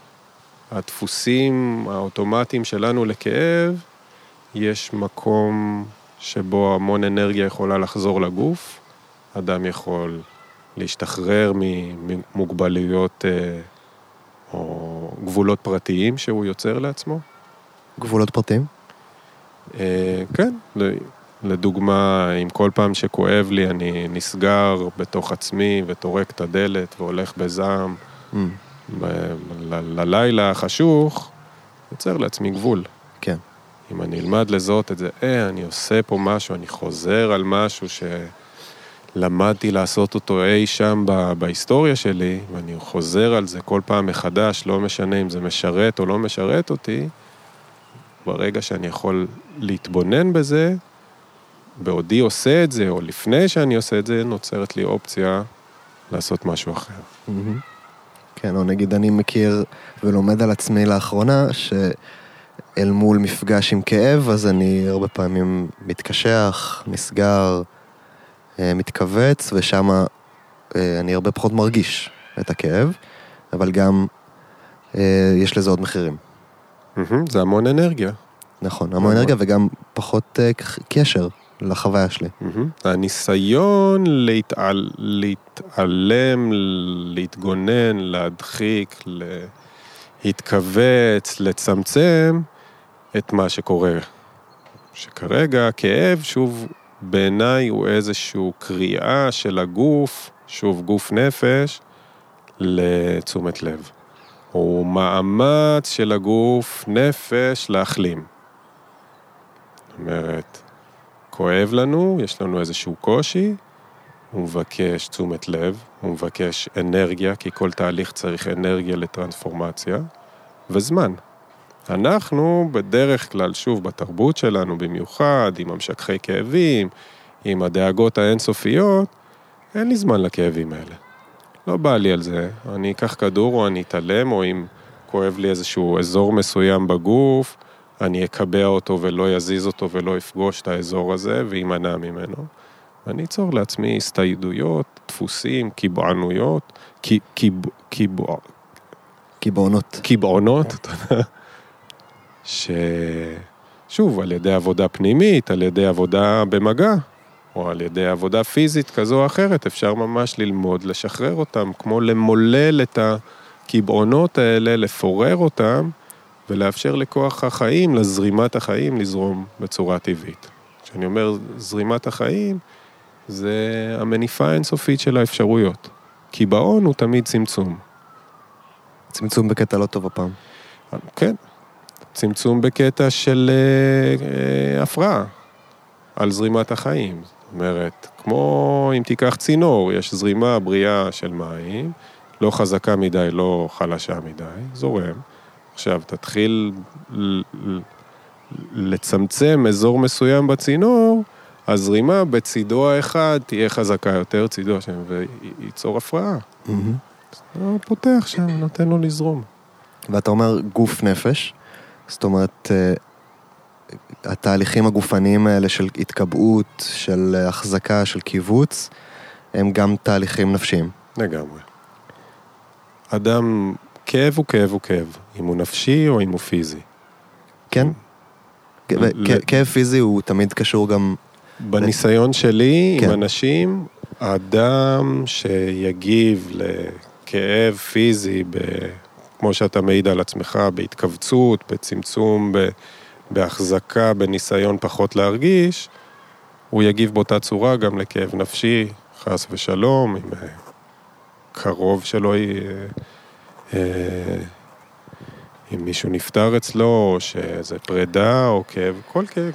הדפוסים האוטומטיים שלנו לכאב, יש מקום שבו המון אנרגיה יכולה לחזור לגוף, אדם יכול להשתחרר ממוגבלויות אה, או גבולות פרטיים שהוא יוצר לעצמו. גבולות פרטיים? אה, כן, לדוגמה, אם כל פעם שכואב לי אני נסגר בתוך עצמי וטורק את הדלת והולך בזעם mm. ללילה החשוך, יוצר לעצמי גבול. כן. אם אני אלמד לזהות את זה, אה, אני עושה פה משהו, אני חוזר על משהו שלמדתי לעשות אותו אי שם בהיסטוריה שלי, ואני חוזר על זה כל פעם מחדש, לא משנה אם זה משרת או לא משרת אותי, ברגע שאני יכול להתבונן בזה, בעודי עושה את זה, או לפני שאני עושה את זה, נוצרת לי אופציה לעשות משהו אחר. כן, או נגיד אני מכיר ולומד על עצמי לאחרונה, שאל מול מפגש עם כאב, אז אני הרבה פעמים מתקשח, נסגר, אה, מתכווץ, ושם אה, אני הרבה פחות מרגיש את הכאב, אבל גם אה, יש לזה עוד מחירים. זה המון אנרגיה. נכון, המון אנרגיה וגם פחות קשר לחוויה שלי. הניסיון להתעל... להתעלם, להתגונן, להדחיק, להתכווץ, לצמצם את מה שקורה. שכרגע הכאב, שוב, בעיניי הוא איזושהי קריאה של הגוף, שוב, גוף נפש, לתשומת לב. הוא מאמץ של הגוף נפש להחלים. זאת אומרת, כואב לנו, יש לנו איזשהו קושי, הוא מבקש תשומת לב, הוא מבקש אנרגיה, כי כל תהליך צריך אנרגיה לטרנספורמציה, וזמן. אנחנו בדרך כלל, שוב, בתרבות שלנו במיוחד, עם המשככי כאבים, עם הדאגות האינסופיות, אין לי זמן לכאבים האלה. לא בא לי על זה, אני אקח כדור או אני אתעלם, או אם כואב לי איזשהו אזור מסוים בגוף, אני אקבע אותו ולא יזיז אותו ולא יפגוש את האזור הזה ויימנע ממנו. ואני אצור לעצמי הסתיידויות, דפוסים, קיבענויות, קיבעונות. קיבעונות, תודה. ששוב, על ידי עבודה פנימית, על ידי עבודה במגע, או על ידי עבודה פיזית כזו או אחרת, אפשר ממש ללמוד, לשחרר אותם, כמו למולל את הקיבעונות האלה, לפורר אותם, ולאפשר לכוח החיים, לזרימת החיים, לזרום בצורה טבעית. כשאני אומר זרימת החיים, זה המניפה האינסופית של האפשרויות. קיבעון הוא תמיד צמצום. צמצום בקטע לא טוב הפעם. כן, צמצום בקטע של אה, אה, הפרעה על זרימת החיים. זאת אומרת, כמו אם תיקח צינור, יש זרימה בריאה של מים, לא חזקה מדי, לא חלשה מדי, זורם. עכשיו, תתחיל לצמצם אזור מסוים בצינור, הזרימה בצידו האחד תהיה חזקה יותר, צידו השני, וייצור הפרעה. Mm-hmm. אתה פותח שם, נותן לו לזרום. ואתה אומר גוף נפש, זאת אומרת, אה, התהליכים הגופניים האלה של התקבעות, של החזקה, של קיבוץ, הם גם תהליכים נפשיים. לגמרי. אדם כאב הוא כאב הוא כאב, אם הוא נפשי או אם הוא פיזי. כן? כאב פיזי הוא תמיד קשור גם... בניסיון שלי עם כן. אנשים, אדם שיגיב לכאב פיזי, כמו שאתה מעיד על עצמך, בהתכווצות, בצמצום, בהחזקה, בניסיון פחות להרגיש, הוא יגיב באותה צורה גם לכאב נפשי, חס ושלום, אם אה, קרוב שלו אם מישהו נפטר אצלו, או שזה פרידה, או כאב, כל כאב.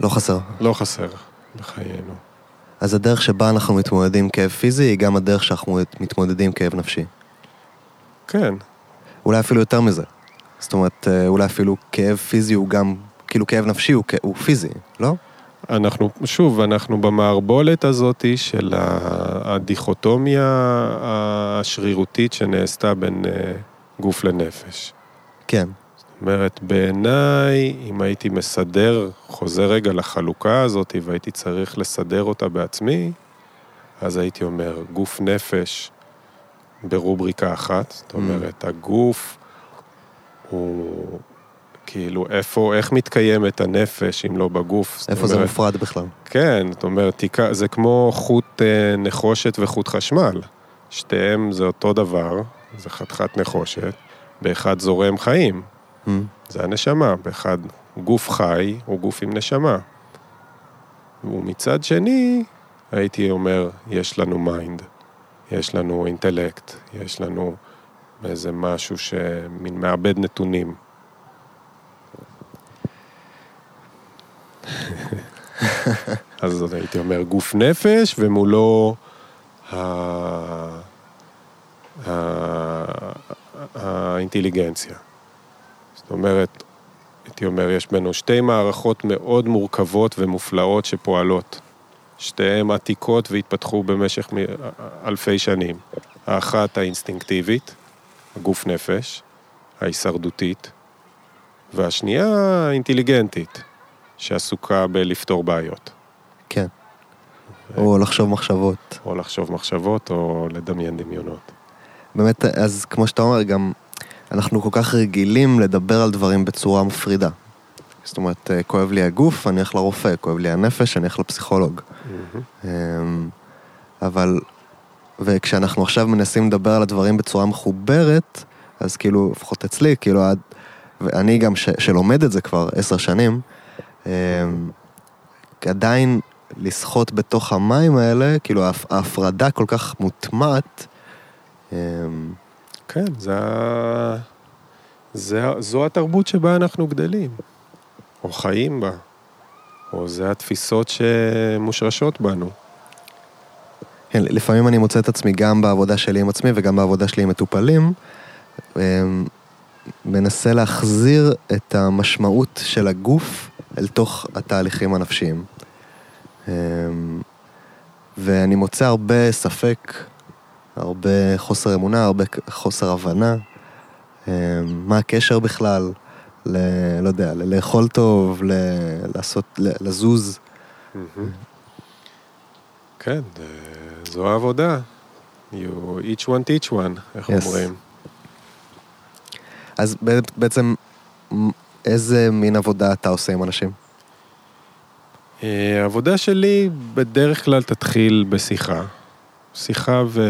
לא חסר. לא חסר בחיינו. אז הדרך שבה אנחנו מתמודדים עם כאב פיזי, היא גם הדרך שאנחנו מתמודדים עם כאב נפשי. כן. אולי אפילו יותר מזה. זאת אומרת, אה, אולי אפילו כאב פיזי הוא גם, כאילו כאב נפשי הוא, הוא פיזי, לא? אנחנו, שוב, אנחנו במערבולת הזאת של הדיכוטומיה השרירותית שנעשתה בין אה, גוף לנפש. כן. זאת אומרת, בעיניי, אם הייתי מסדר, חוזר רגע לחלוקה הזאת, והייתי צריך לסדר אותה בעצמי, אז הייתי אומר, גוף נפש ברובריקה אחת, זאת אומרת, mm. הגוף הוא כאילו, איפה, איך מתקיימת הנפש אם לא בגוף? איפה זה אומרת, מופרד בכלל? כן, זאת אומרת, זה כמו חוט אה, נחושת וחוט חשמל. שתיהם זה אותו דבר, זה חתיכת נחושת, באחד זורם חיים, Mm. זה הנשמה, באחד גוף חי הוא גוף עם נשמה. ומצד שני, הייתי אומר, יש לנו mind, יש לנו אינטלקט, יש לנו איזה משהו שמין מעבד נתונים. אז הייתי אומר גוף נפש, ומולו. האינטליגנציה. זאת אומרת, הייתי אומר, יש בנו שתי מערכות מאוד מורכבות ומופלאות שפועלות. שתיהן עתיקות והתפתחו במשך אלפי שנים. האחת האינסטינקטיבית, הגוף נפש, ההישרדותית, והשנייה האינטליגנטית, שעסוקה בלפתור בעיות, כן. או לחשוב מחשבות. או לחשוב מחשבות או לדמיין דמיונות. באמת, אז כמו שאתה אומר, גם אנחנו כל כך רגילים לדבר על דברים בצורה מפרידה. זאת אומרת, אה, כואב לי הגוף, אני אלך לרופא, כואב לי הנפש, אני אלך לפסיכולוג. אמ, אבל, וכשאנחנו עכשיו מנסים לדבר על הדברים בצורה מחוברת, אז כאילו, לפחות אצלי, כאילו, עד, ואני גם ש, שלומד את זה כבר עשר שנים, עדיין לשחות בתוך המים האלה, כאילו ההפ- ההפרדה כל כך מוטמעת, אמ, כן, זה, זה, זו התרבות שבה אנחנו גדלים, או חיים בה, או זה התפיסות שמושרשות בנו. כן, לפעמים אני מוצא את עצמי גם בעבודה שלי עם עצמי וגם בעבודה שלי עם מטופלים, אמ, מנסה להחזיר את המשמעות של הגוף אל תוך התהליכים הנפשיים. אמ, ואני מוצא הרבה ספק, הרבה חוסר אמונה, הרבה חוסר הבנה. אמ, מה הקשר בכלל, ל, לא יודע, ל- לאכול טוב, ל, לעשות, ל- לזוז. כן, זה- זו העבודה. You each one teach one, איך Yes. אומרים? אז בעצם, איזה מין עבודה אתה עושה עם אנשים? אה, העבודה שלי בדרך כלל תתחיל בשיחה. שיחה ו...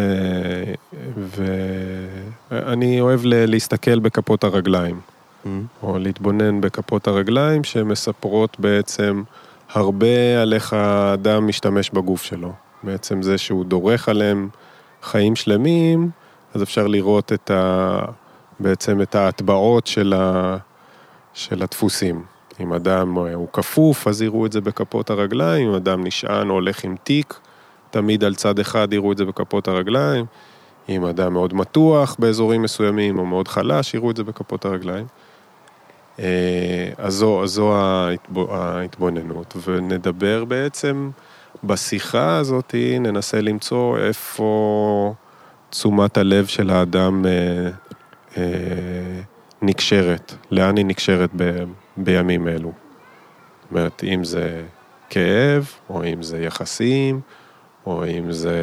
ואני אוהב ל- להסתכל בכפות הרגליים, או להתבונן בכפות הרגליים שמספרות בעצם הרבה על איך האדם משתמש בגוף שלו. בעצם זה שהוא דורך עליהם חיים שלמים, אז אפשר לראות את ה... בעצם את ההטבעות של, ה... של הדפוסים. אם אדם אה, הוא כפוף, אז יראו את זה בכפות הרגליים, אם אדם נשען או הולך עם תיק, תמיד על צד אחד יראו את זה בכפות הרגליים. אם אדם מאוד מתוח באזורים מסוימים, או מאוד חלש, יראו את זה בכפות הרגליים. אה, אז זו, אז זו ההתבו- ההתבוננות, ונדבר בעצם בשיחה הזאת, ננסה למצוא איפה תשומת הלב של האדם אה, אה, נקשרת, לאן היא נקשרת ב, בימים אלו. זאת אומרת, אם זה כאב, או אם זה יחסים, או אם זה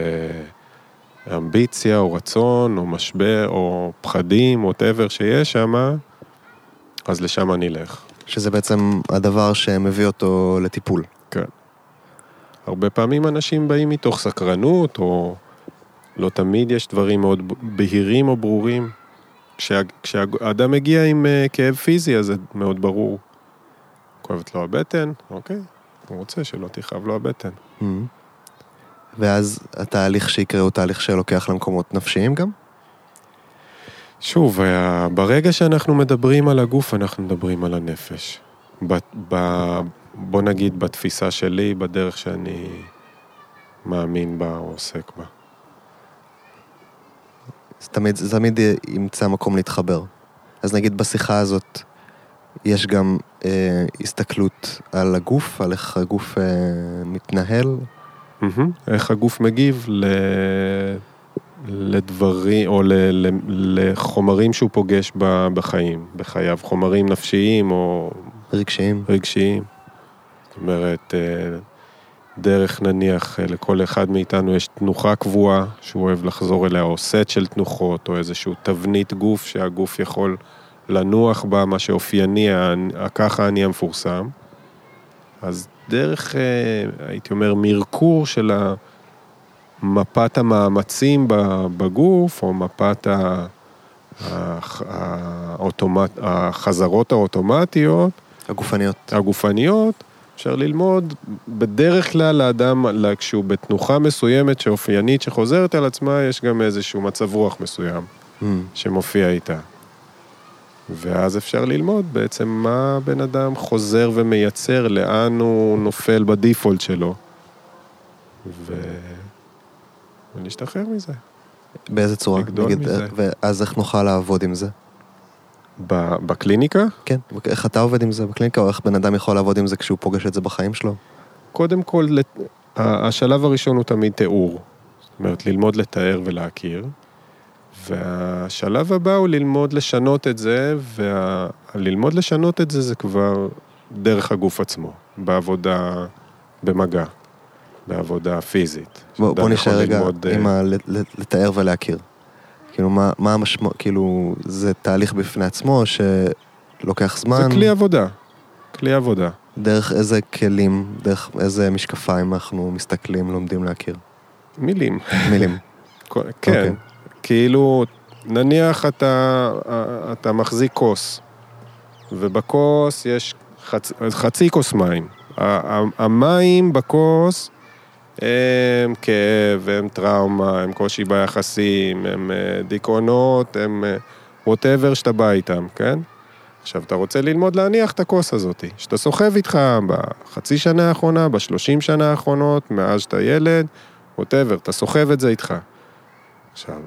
אמביציה, או רצון, או משבר, או פחדים, או whatever שיש שם, אז לשם אני אלך. שזה בעצם הדבר שמביא אותו לטיפול. כן. הרבה פעמים אנשים באים מתוך סקרנות, או לא תמיד יש דברים מאוד בהירים או ברורים. כשה, כשהאדם מגיע עם אה, כאב פיזי, אז זה מאוד ברור. כואבת לו הבטן, אוקיי, הוא רוצה שלא תכאב לו הבטן. Mhm. ואז התהליך שיקרה הוא תהליך שלוקח למקומות נפשיים גם? שוב, אה, ברגע שאנחנו מדברים על הגוף, אנחנו מדברים על הנפש. ב, ב, בוא נגיד בתפיסה שלי, בדרך שאני מאמין בה או עוסק בה. זה תמיד, זה תמיד ימצא מקום להתחבר. אז נגיד בשיחה הזאת, יש גם אה, הסתכלות על הגוף, על איך הגוף אה, מתנהל. מהמם. איך הגוף מגיב ל... לדברים, או ל... ל... לחומרים שהוא פוגש ב... בחיים, בחייו, חומרים נפשיים או רגשיים. רגשיים. זאת אומרת, אה, דרך נניח, אה, לכל אחד מאיתנו יש תנוחה קבועה שהוא אוהב לחזור אליה, או סט של תנוחות, או איזשהו תבנית גוף שהגוף יכול לנוח בה, מה שאופייני, ככה אני המפורסם. אז דרך, אה, הייתי אומר, מרקור של מפת המאמצים בגוף, או מפת האוטומט, החזרות האוטומטיות. הגופניות. הגופניות, אפשר ללמוד בדרך כלל לאדם, כשהוא בתנוחה מסוימת שאופיינית שחוזרת על עצמה, יש גם איזשהו מצב רוח מסוים mm. שמופיע איתה. ואז אפשר ללמוד בעצם מה בן אדם חוזר ומייצר, לאן הוא נופל בדיפולט שלו. ו... ולהשתחרר מזה. באיזה צורה? לגדול נגיד, מזה. ואז איך נוכל לעבוד עם זה? בקליניקה? כן, איך אתה עובד עם זה בקליניקה, או איך בן אדם יכול לעבוד עם זה כשהוא פוגש את זה בחיים שלו? קודם כל, השלב הראשון הוא תמיד תיאור. זאת אומרת, ללמוד לתאר ולהכיר. והשלב הבא הוא ללמוד לשנות את זה, וללמוד לשנות את זה זה כבר דרך הגוף עצמו, בעבודה, במגע, בעבודה פיזית. בוא, בוא נשאר רגע ללמוד, עם ה... לתאר ולהכיר. כאילו, מה, מה המשמעות, כאילו, זה תהליך בפני עצמו שלוקח זמן? זה כלי עבודה, כלי עבודה. דרך איזה כלים, דרך איזה משקפיים אנחנו מסתכלים, לומדים להכיר? מילים. מילים. כן, okay. אוקיי. כאילו, נניח אתה, אתה מחזיק כוס, ובכוס יש חצ, חצי כוס מים. המים בכוס הם כאב, הם טראומה, הם קושי ביחסים, הם אה, דיכאונות, הם ווטאבר אה, שאתה בא איתם, כן? עכשיו, אתה רוצה ללמוד להניח את הכוס הזאת, שאתה סוחב איתך בחצי שנה האחרונה, בשלושים שנה האחרונות, מאז שאתה ילד, ווטאבר, אתה סוחב את זה איתך. עכשיו,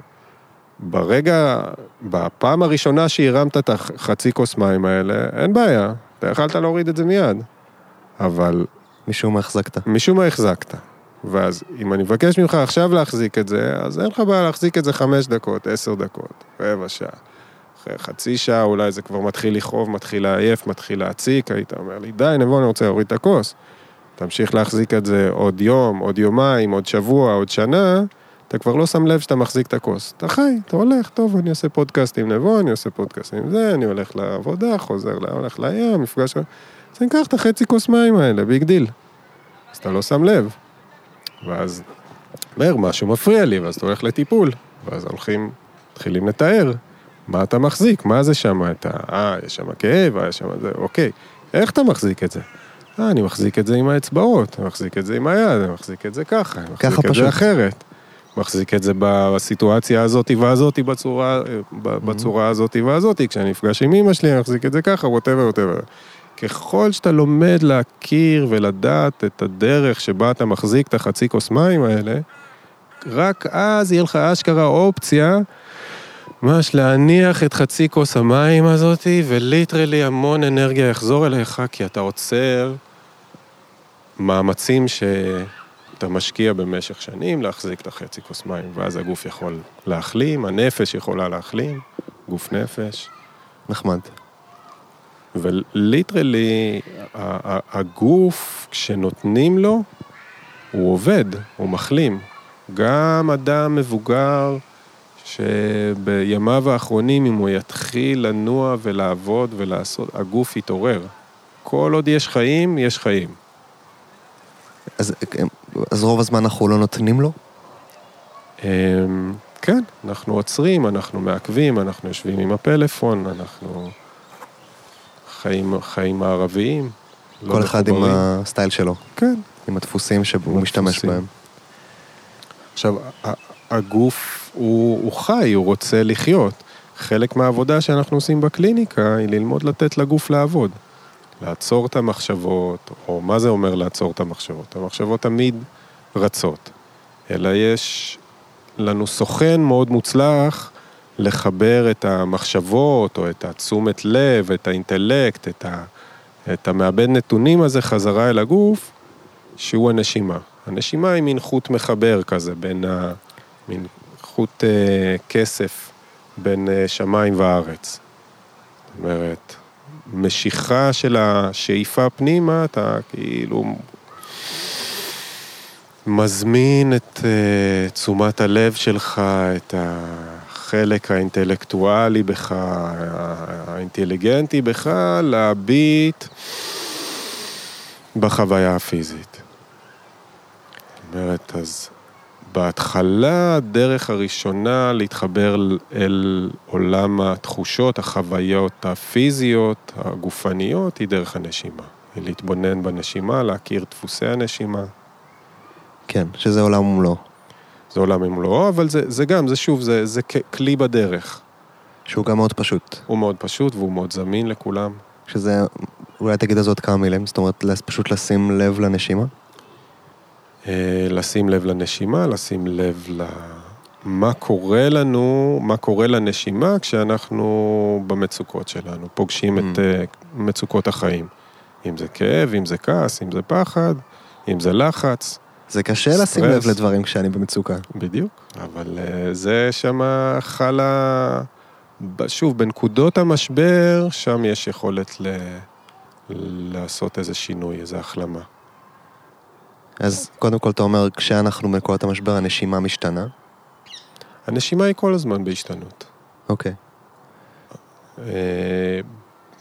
ברגע, בפעם הראשונה שהרמת את החצי כוס מים האלה, אין בעיה, אתה יכלת להוריד את זה מיד. אבל... משום מה החזקת. משום מה החזקת. ואז אם אני מבקש ממך עכשיו להחזיק את זה, אז אין לך בעיה להחזיק את זה חמש דקות, עשר דקות, רבע שעה. אחרי חצי שעה אולי זה כבר מתחיל לכאוב, מתחיל לעייף, מתחיל להציק, היית אומר לי, די, נבוא, אני רוצה להוריד את הכוס. תמשיך להחזיק את זה עוד יום, עוד יומיים, עוד שבוע, עוד שנה, אתה כבר לא שם לב שאתה מחזיק את הכוס. אתה חי, אתה הולך, טוב, אני עושה פודקאסט עם נבו, אני עושה פודקאסט עם זה, אני הולך לעבודה, חוזר, הולך לים, מפגש... אז אני אקח את החצי כוס מים האלה, big deal. אז אתה לא שם לב. ואז, אומר, משהו מפריע לי, ואז אתה הולך לטיפול. ואז הולכים, מתחילים לתאר מה אתה מחזיק, מה זה שם, אתה, אה, יש שם כאב, אה, יש שם זה, אוקיי. איך אתה מחזיק את זה? אה, אני מחזיק את זה עם האצבעות, אני מחזיק את זה עם היד, אני מחזיק את זה ככה, אני מחזיק את זה אחרת. מחזיק את זה בסיטואציה הזאת והזאת בצורה, בצורה הזאת והזאת, כשאני נפגש עם אמא שלי, אני מחזיק את זה ככה, ווטאבר, ווטאבר. ככל שאתה לומד להכיר ולדעת את הדרך שבה אתה מחזיק את החצי כוס מים האלה, רק אז יהיה לך אשכרה אופציה ממש להניח את חצי כוס המים הזאתי, וליטרלי המון אנרגיה יחזור אליך, כי אתה עוצר מאמצים ש... אתה משקיע במשך שנים להחזיק את החצי כוס מים, ואז הגוף יכול להחלים, הנפש יכולה להחלים, גוף נפש. נחמד. וליטרלי, הגוף, כשנותנים לו, הוא עובד, הוא מחלים. גם אדם מבוגר, שבימיו האחרונים, אם הוא יתחיל לנוע ולעבוד ולעשות, הגוף יתעורר. כל עוד יש חיים, יש חיים. אז, אז רוב הזמן אנחנו לא נותנים לו? אמ, כן, אנחנו עוצרים, אנחנו מעכבים, אנחנו יושבים עם הפלאפון, אנחנו חיים, חיים מערביים. לא כל לא אחד עם הסטייל שלו. כן. עם הדפוסים שהוא משתמש בהם. עכשיו, הגוף הוא, הוא חי, הוא רוצה לחיות. חלק מהעבודה שאנחנו עושים בקליניקה היא ללמוד לתת לגוף לעבוד. לעצור את המחשבות, או מה זה אומר לעצור את המחשבות? המחשבות תמיד רצות, אלא יש לנו סוכן מאוד מוצלח לחבר את המחשבות, או את התשומת לב, את האינטלקט, את, ה, את המעבד נתונים הזה חזרה אל הגוף, שהוא הנשימה. הנשימה היא מין חוט מחבר כזה, בין ה... מין חוט אה, כסף בין אה, שמיים וארץ. זאת אומרת, המשיכה של השאיפה פנימה, אתה כאילו מזמין את uh, תשומת הלב שלך, את החלק האינטלקטואלי בך, האינטליגנטי בך, להביט בחוויה הפיזית. זאת אומרת, אז בהתחלה, הדרך הראשונה להתחבר אל עולם התחושות, החוויות הפיזיות, הגופניות, היא דרך הנשימה. להתבונן בנשימה, להכיר דפוסי הנשימה. כן, שזה עולם ומלואו. זה עולם ומלואו, אבל זה, זה גם, זה שוב, זה, זה כלי בדרך. שהוא גם מאוד פשוט. הוא מאוד פשוט והוא מאוד זמין לכולם. שזה, אולי תגיד על זה עוד כמה מילים, זאת אומרת, פשוט לשים לב לנשימה? אה, לשים לב לנשימה, לשים לב למה קורה לנו, מה קורה לנשימה כשאנחנו במצוקות שלנו, פוגשים mm. את אה, מצוקות החיים. אם זה כאב, אם זה כעס, אם זה פחד, אם זה לחץ. זה קשה סטרס. לשים לב לדברים כשאני במצוקה. בדיוק, אבל אה, זה שם חלה, שוב, בנקודות המשבר, שם יש יכולת ל... לעשות איזה שינוי, איזה החלמה. אז קודם כל אתה אומר, כשאנחנו בנקודת המשבר, הנשימה משתנה? הנשימה היא כל הזמן בהשתנות. אוקיי. אה,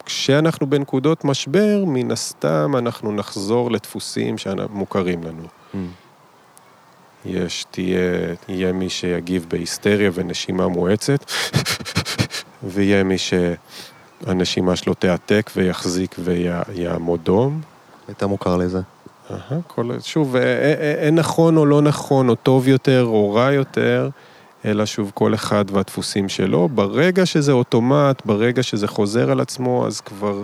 כשאנחנו בנקודות משבר, מן הסתם אנחנו נחזור לדפוסים שמוכרים לנו. יש, תהיה, יהיה מי שיגיב בהיסטריה ונשימה מואצת, ויהיה מי שהנשימה שלו תעתק ויחזיק ויעמוד דום. יותר מוכר לזה. כל, שוב, אין נכון או לא נכון, או טוב יותר או רע יותר, אלא שוב, כל אחד והדפוסים שלו. ברגע שזה אוטומט, ברגע שזה חוזר על עצמו, אז כבר...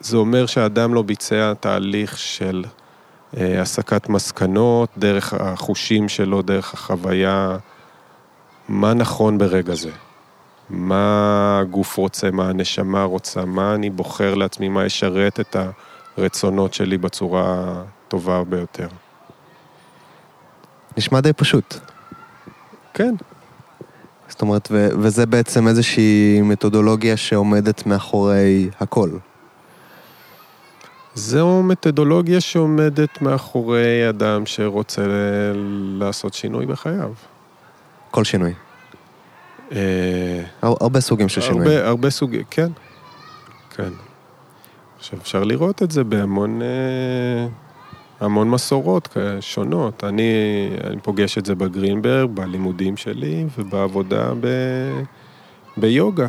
זה אומר שהאדם לא ביצע תהליך של אה, הסקת מסקנות, דרך החושים שלו, דרך החוויה, מה נכון ברגע זה. מה הגוף רוצה, מה הנשמה רוצה, מה אני בוחר לעצמי, מה ישרת את. הרצונות שלי בצורה טובה ביותר. נשמע די פשוט. כן. זאת אומרת, ו- וזה בעצם איזושהי מתודולוגיה שעומדת מאחורי הכל. זו מתודולוגיה שעומדת מאחורי אדם שרוצה לעשות שינוי בחייו. כל שינוי. אה... הרבה סוגים של שינוי. הרבה, הרבה סוגים, כן. כן. עכשיו, אפשר לראות את זה בהמון אה, המון מסורות שונות. אני, אני פוגש את זה בגרינברג, בלימודים שלי ובעבודה ב, ביוגה.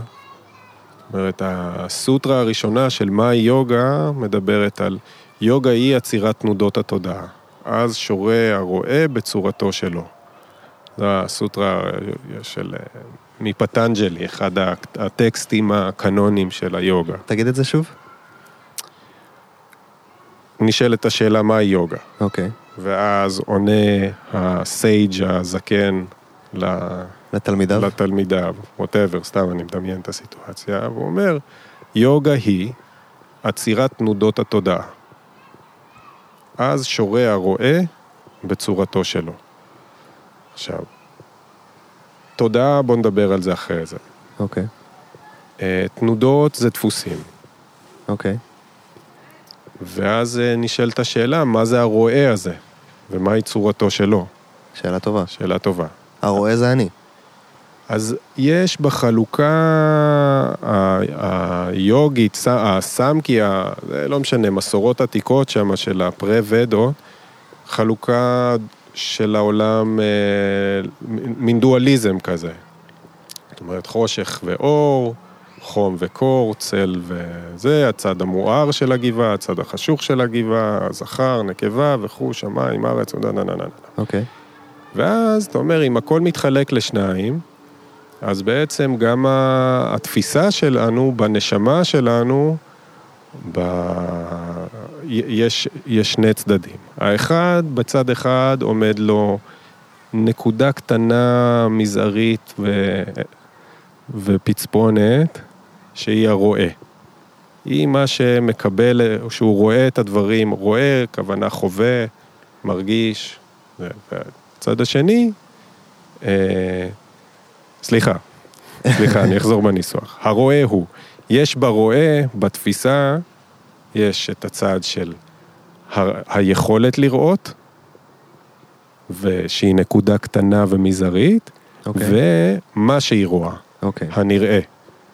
זאת אומרת, הסוטרה הראשונה של מהי יוגה מדברת על יוגה היא עצירת תנודות התודעה. אז שורה הרואה בצורתו שלו. זו הסוטרה של אה, מפטנג'לי, אחד הטקסטים הקנונים של היוגה. תגיד את זה שוב. נשאלת השאלה מהי יוגה. אוקיי. Okay. ואז עונה הסייג' הזקן לתלמידיו, לתלמידיו, ווטאבר, סתם אני מדמיין את הסיטואציה, והוא אומר, יוגה היא עצירת תנודות התודעה. אז שורה הרואה בצורתו שלו. עכשיו, תודעה, בוא נדבר על זה אחרי זה. אוקיי. Okay. אה, תנודות זה דפוסים. אוקיי. Okay. ואז אה, נשאלת השאלה, מה זה הרועה הזה? ומהי צורתו שלו? שאלה טובה. שאלה טובה. הרועה זה אני. אז יש בחלוקה היוגית, הסמקי, לא משנה, מסורות עתיקות שם של הפרה-ודו, חלוקה של העולם, אה, מין דואליזם כזה. זאת אומרת, חושך ואור, חום וקור, צל וזה, הצד המואר של הגבעה, הצד החשוך של הגבעה, הזכר, נקבה וכו', שמיים, ארץ, נה נה נה נה. אוקיי. ואז אתה אומר, אם הכל מתחלק לשניים, אז בעצם גם התפיסה שלנו, בנשמה שלנו, ב... יש, יש שני צדדים. האחד, בצד אחד עומד לו נקודה קטנה, מזערית ו... ופצפונת, שהיא הרואה. היא מה שמקבל, שהוא רואה את הדברים, רואה, כוונה חווה, מרגיש. והצד השני, אה, סליחה, סליחה, אני אחזור בניסוח. הרואה הוא, יש ברואה, בתפיסה, יש את הצד של ה- היכולת לראות, ושהיא נקודה קטנה ומזערית, אוקיי. ומה שהיא רואה, אוקיי. הנראה,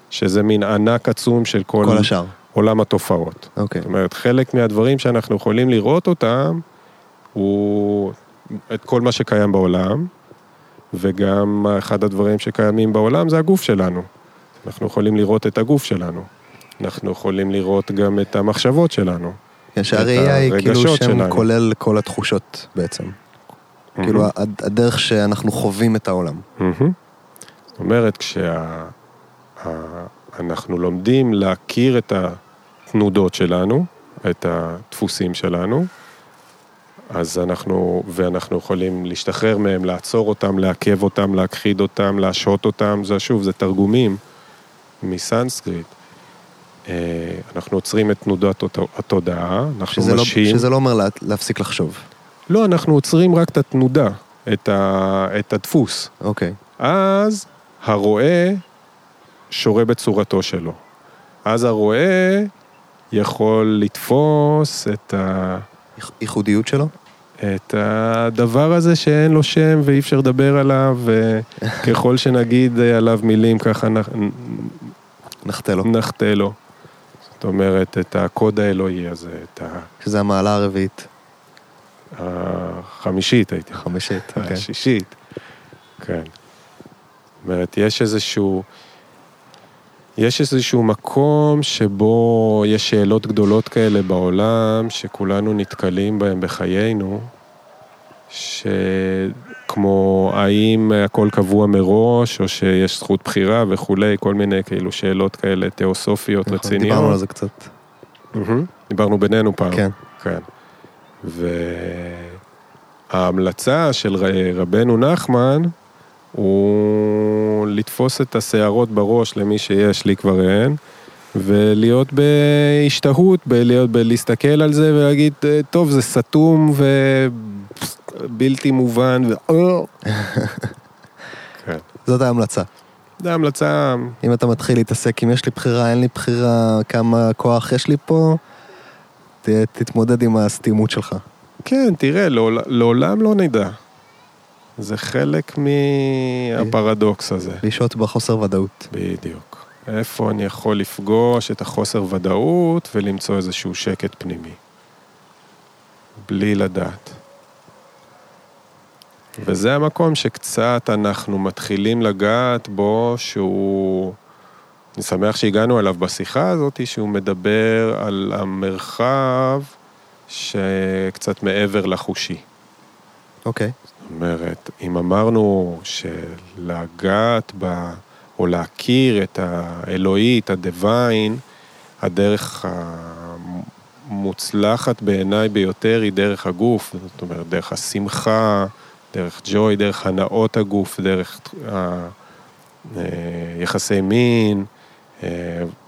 שזה מין ענק עצום של כל, כל השאר. עולם התופעות. אוקיי. זאת אומרת, חלק מהדברים שאנחנו יכולים לראות אותם, הוא את כל מה שקיים בעולם, וגם אחד הדברים שקיימים בעולם זה הגוף שלנו. אנחנו יכולים לראות את הגוף שלנו. אנחנו יכולים לראות גם את המחשבות שלנו. כן, שהראייה היא כאילו שם שלנו. כולל כל התחושות בעצם. כאילו הד- הדרך שאנחנו חווים את העולם. מהמם. זאת אומרת, כשאנחנו לומדים להכיר את התנודות שלנו, את הדפוסים שלנו, אז אנחנו, ואנחנו יכולים להשתחרר מהם, לעצור אותם, לעכב אותם, להכחיד אותם, להשהות אותם, זה שוב, זה תרגומים מסנסקריט. אה, אנחנו עוצרים את תנודת הת- התודעה, אנחנו שזה לא, משהים... שזה לא אומר לה, להפסיק לחשוב. לא, אנחנו עוצרים רק את התנודה, את, ה, את הדפוס. אוקיי. אז הרועה שורה בצורתו שלו. אז הרועה יכול לתפוס את, ה, ייח- ייחודיות שלו? את הדבר הזה שאין לו שם ואי אפשר לדבר עליו, וככל שנגיד עליו מילים ככה נ- נחטא לו. נחטא לו. זאת אומרת, את הקוד האלוהי הזה, את ה- שזה המעלה הרביעית. החמישית הייתי החמישית, אוקיי. השישית. כן. זאת אומרת, יש איזשהו... יש איזשהו מקום שבו יש שאלות גדולות כאלה בעולם, שכולנו נתקלים בהן בחיינו, שכמו האם הכל קבוע מראש, או שיש זכות בחירה וכולי, כל מיני כאילו שאלות כאלה תיאוסופיות נכון, רציניות. דיברנו על זה קצת. מהמם. דיברנו בינינו פעם. כן. כן. וההמלצה של רבנו נחמן הוא לתפוס את השערות בראש למי שיש, לי כבר אין, ולהיות בהשתהות, בלהיות, בלהסתכל על זה ולהגיד, "אה, טוב, זה סתום ובלתי מובן, ו... כן. זאת ההמלצה. זו המלצה, אם אתה מתחיל להתעסק אם יש לי בחירה, אין לי בחירה, כמה כוח יש לי פה, ת, תתמודד עם הסתימות שלך. כן, תראה, לעול, לעולם לא נדע. זה חלק מהפרדוקס הזה. לשהות בחוסר ודאות. בדיוק. איפה אני יכול לפגוש את החוסר ודאות ולמצוא איזשהו שקט פנימי. בלי לדעת. וזה המקום שקצת אנחנו מתחילים לגעת בו, שהוא... אני שמח שהגענו אליו בשיחה הזאת, שהוא מדבר על המרחב שקצת מעבר לחושי. אוקיי. זאת אומרת, אם אמרנו שלגעת ב... או להכיר את האלוהי, את הדיוויין, הדרך המוצלחת בעיניי ביותר היא דרך הגוף, זאת אומרת, דרך השמחה, דרך ג'וי, דרך הנאות הגוף, דרך אה, יחסי מין,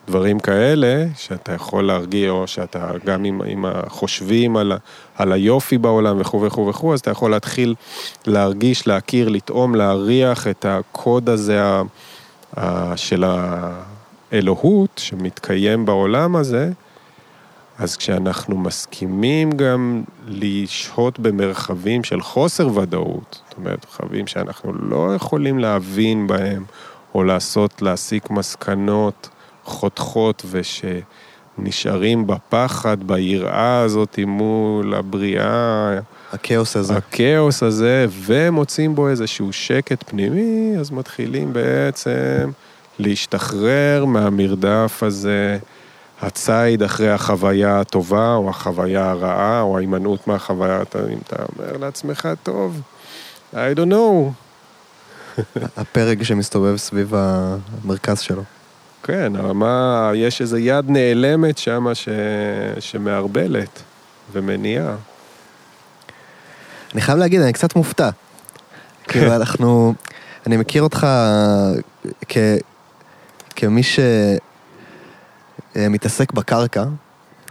דברים כאלה, שאתה יכול להרגיע, או שאתה גם עם, עם החושבים על, על היופי בעולם וכו' וכו' וכו', אז אתה יכול להתחיל להרגיש, להכיר, לטעום, להריח את הקוד הזה ה- ה- של האלוהות שמתקיים בעולם הזה, אז כשאנחנו מסכימים גם לשהות במרחבים של חוסר ודאות, זאת אומרת, מרחבים שאנחנו לא יכולים להבין בהם, או לעשות, להסיק מסקנות חותכות ושנשארים בפחד, ביראה הזאת מול הבריאה, הכאוס הזה. הכאוס הזה, ומוצאים בו איזשהו שקט פנימי, אז מתחילים בעצם להשתחרר מהמרדף הזה, הציד אחרי החוויה הטובה, או החוויה הרעה, או ההימנעות מהחוויה, אם אתה אומר לעצמך, טוב, I don't know. הפרק שמסתובב סביב המרכז שלו. כן, אבל מה, יש איזו יד נעלמת שמה ש... שמערבלת ומניעה. אני חייב להגיד, אני קצת מופתע. כאילו, אנחנו... אני מכיר אותך כ... כמי שמתעסק בקרקע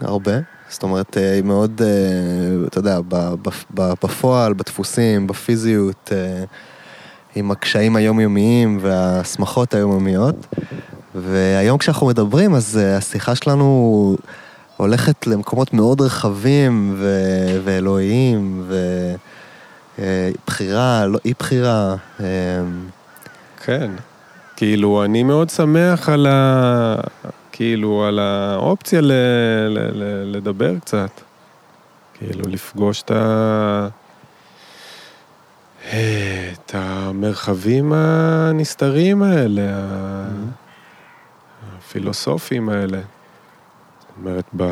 הרבה. זאת אומרת, אה, מאוד, אה, אתה יודע, בפועל, בדפוסים, בפיזיות, אה, עם הקשיים היומיומיים והשמחות היומיומיות. והיום כשאנחנו מדברים, אז אה, השיחה שלנו הולכת למקומות מאוד רחבים ו- ואלוהיים, ובחירה, לא אי בחירה. אה, כן. כאילו, אני מאוד שמח על ה... כאילו, על האופציה ל... ל... ל... לדבר קצת. כאילו, לפגוש את ה... את המרחבים הנסתרים האלה, הפילוסופיים האלה. זאת אומרת, ב...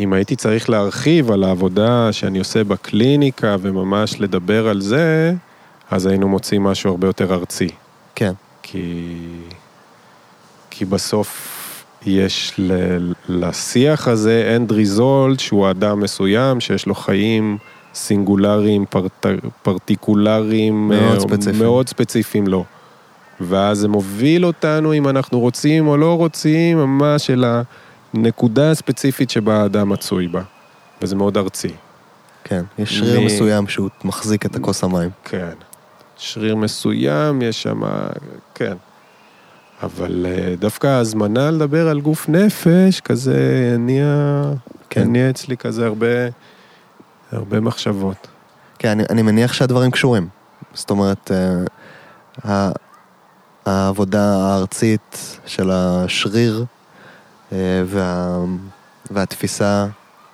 אם הייתי צריך להרחיב על העבודה שאני עושה בקליניקה וממש לדבר על זה, אז היינו מוצאים משהו הרבה יותר ארצי. כן. כי, כי בסוף יש ל, לשיח הזה end result שהוא אדם מסוים שיש לו חיים סינגולריים, פרט, פרטיקולריים, מאוד אה, ספציפיים. מאוד ספציפיים לו. ואז זה מוביל אותנו, אם אנחנו רוצים או לא רוצים, ממש אל הנקודה הספציפית שבה האדם מצוי בה. וזה מאוד ארצי. כן. יש שריר מ- מסוים שהוא מחזיק את הכוס המים. כן. שריר מסוים, יש שם, כן. אבל אה, דווקא ההזמנה לדבר על גוף נפש, כזה הניע, כן. הניע אצלי כזה הרבה, הרבה מחשבות. כן, אני, אני מניח שהדברים קשורים. זאת אומרת, אה, ה- העבודה הארצית של השריר אה, וה, והתפיסה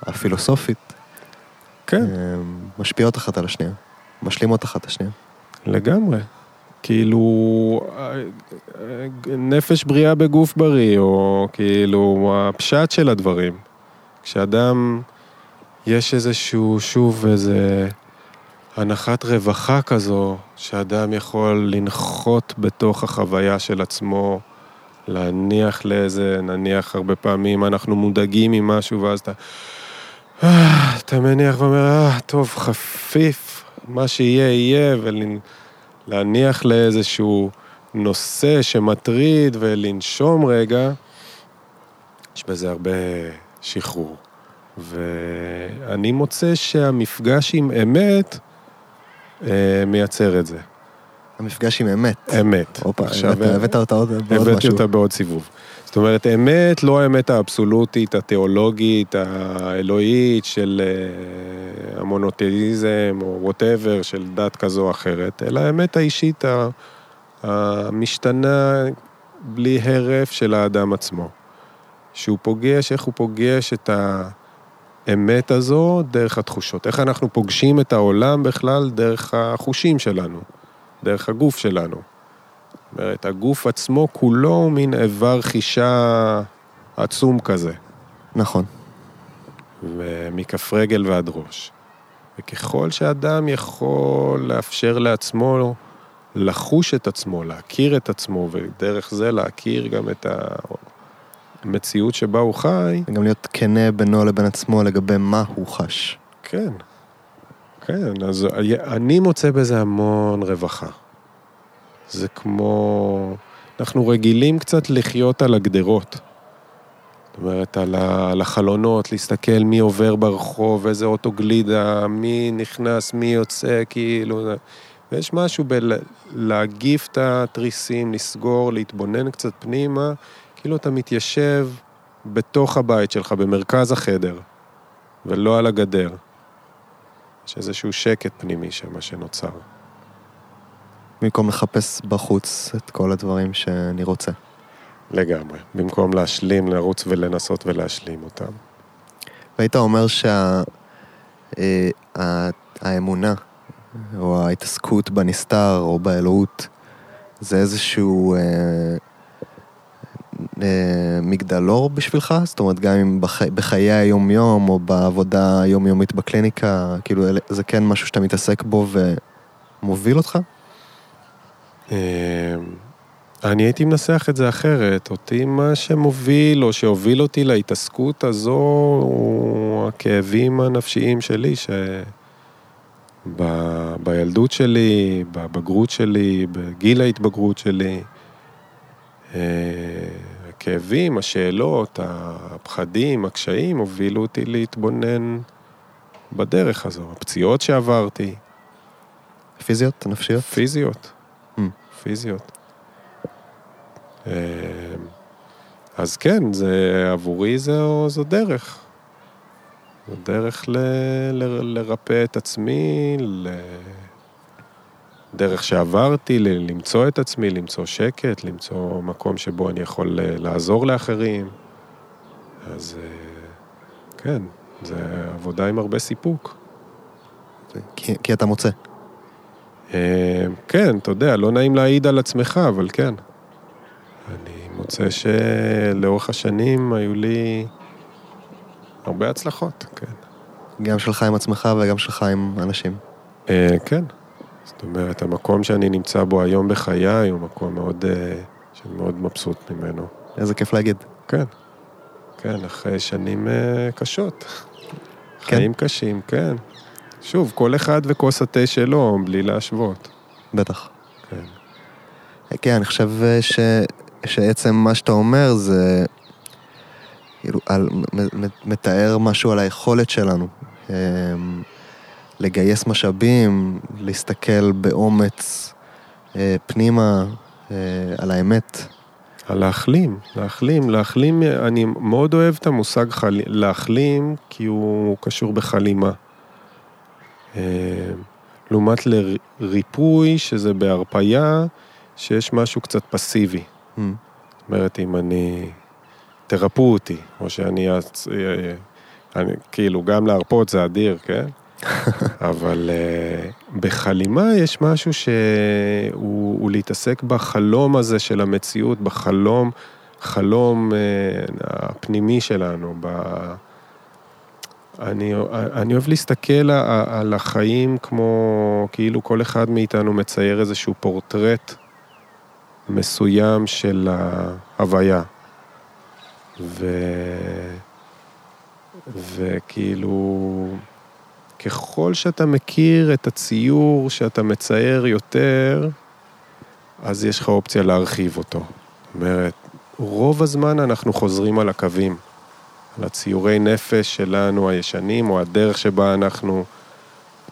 הפילוסופית כן, אה, משפיעות אחת על השנייה, משלימות אחת השנייה. לגמרי. כאילו, אה, נפש בריאה בגוף בריא, או כאילו, הפשט של הדברים. כשאדם, יש איזשהו, שוב, איזה הנחת רווחה כזו, שאדם יכול לנחות בתוך החוויה של עצמו, להניח לאיזה, נניח הרבה פעמים אנחנו מודאגים ממשהו, ואז אתה... אה, אתה מניח ואומר, אה, טוב, חפיף, מה שיהיה, יהיה, ולהניח לאיזשהו נושא שמטריד ולנשום רגע, יש בזה הרבה שחרור. ואני מוצא שהמפגש עם אמת אה, מייצר את זה. המפגש עם אמת. אמת. הופה, עכשיו, הבאת- הבאת אותה עוד בעוד הבאתי משהו. אותה בעוד סיבוב. זאת אומרת, אמת, לא האמת האבסולוטית, התיאולוגית, האלוהית של אה, המונותאיזם או וואטאבר, של דת כזו או אחרת, אלא האמת האישית ה- המשתנה בלי הרף של האדם עצמו. שהוא פוגש, איך הוא פוגש את האמת הזו דרך התחושות. איך אנחנו פוגשים את העולם בכלל דרך החושים שלנו, דרך הגוף שלנו. זאת אומרת, הגוף עצמו כולו הוא מין איבר חישה עצום כזה, נכון. מכף רגל ועד ראש. וככל שאדם יכול לאפשר לעצמו לחוש את עצמו, להכיר את עצמו, ודרך זה להכיר גם את המציאות שבה הוא חי, וגם להיות כנה בינו לבין עצמו לגבי מה הוא חש. כן, כן, אז אני מוצא בזה המון רווחה. זה כמו... אנחנו רגילים קצת לחיות על הגדרות. זאת אומרת, על, ה... על החלונות, להסתכל מי עובר ברחוב, איזה אוטו גלידה, מי נכנס, מי יוצא, כאילו... ויש משהו בלהגיף את התריסים, לסגור, להתבונן קצת פנימה, כאילו אתה מתיישב בתוך הבית שלך, במרכז החדר, ולא על הגדר. יש איזשהו שקט פנימי שם שנוצר. במקום לחפש בחוץ את כל הדברים שאני רוצה. לגמרי. במקום להשלים, לרוץ ולנסות ולהשלים אותם. והיית אומר שהאמונה או ההתעסקות בנסתר או באלוהות זה איזשהו אה, אה, מגדלור בשבילך? זאת אומרת, גם אם בח, בחיי היום-יום או בעבודה היומיומית בקליניקה, כאילו זה כן משהו שאתה מתעסק בו ומוביל אותך? אה, אני הייתי מנסח את זה אחרת. אותי מה שמוביל, או שהוביל אותי להתעסקות הזו, הוא הכאבים הנפשיים שלי, ש... ב... בילדות שלי, בבגרות שלי, בגיל ההתבגרות שלי. אה, הכאבים, השאלות, הפחדים, הקשיים, הובילו אותי להתבונן בדרך הזו. הפציעות שעברתי, פיזיות, נפשיות? פיזיות. Mm. פיזיות. אה, אז כן, זה, עבורי זו, זו דרך. זו דרך ל, ל, לרפא את עצמי, ל, דרך שעברתי ל- למצוא את עצמי, למצוא שקט, למצוא מקום שבו אני יכול אה, לעזור לאחרים. אז אה, כן, זה עבודה עם הרבה סיפוק. כי, כי אתה מוצא. אה, כן, אתה יודע, לא נעים להעיד על עצמך, אבל כן. אני מוצא שלאורך השנים היו לי הרבה הצלחות, כן. גם שלך עם עצמך וגם שלך עם אנשים. כן. זאת אומרת, המקום שאני נמצא בו היום בחיי הוא מקום מאוד, אה, שאני מאוד מבסוט ממנו. איזה כיף להגיד. כן. כן, אחרי שנים אה, קשות. כן? חיים קשים, כן. שוב, כל אחד וכוס התה שלו, בלי להשוות. בטח. כן. כן, אני חושב ש, שעצם מה שאתה אומר זה כאילו, על, מתאר משהו על היכולת שלנו. לגייס משאבים, להסתכל באומץ אה, פנימה אה, על האמת. על להחלים, להחלים, להחלים, אני מאוד אוהב את המושג חל... להחלים, כי הוא קשור בחלימה. אה, לעומת לריפוי, שזה בהרפייה, שיש משהו קצת פסיבי. Mm. זאת אומרת, אם אני... תרפאו אותי, או שאני... אצ- אה, אני, כאילו, גם להרפות זה אדיר, כן? אבל uh, בחלימה יש משהו שהוא הוא להתעסק בחלום הזה של המציאות, בחלום, חלום uh, הפנימי שלנו. ב... אני, אני אוהב להסתכל על החיים כמו, כאילו כל אחד מאיתנו מצייר איזשהו פורטרט מסוים של ההוויה. ו... וכאילו, ככל שאתה מכיר את הציור שאתה מצייר יותר, אז יש לך אופציה להרחיב אותו. זאת אומרת, רוב הזמן אנחנו חוזרים על הקווים, על הציורי נפש שלנו הישנים, או הדרך שבה אנחנו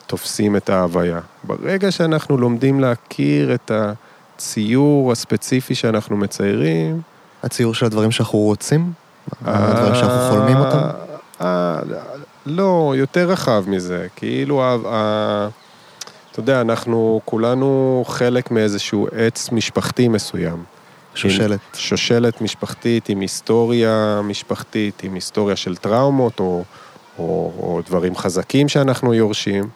תופסים את ההוויה. ברגע שאנחנו לומדים להכיר את הציור הספציפי שאנחנו מציירים, הציור של הדברים שאנחנו רוצים? הדברים שאנחנו חולמים אותם? לא, יותר רחב מזה. כאילו, ה- ה- אתה יודע, אנחנו כולנו חלק מאיזשהו עץ משפחתי מסוים. שושלת. עם שושלת משפחתית, עם היסטוריה משפחתית, עם היסטוריה של טראומות או, או, או דברים חזקים שאנחנו יורשים.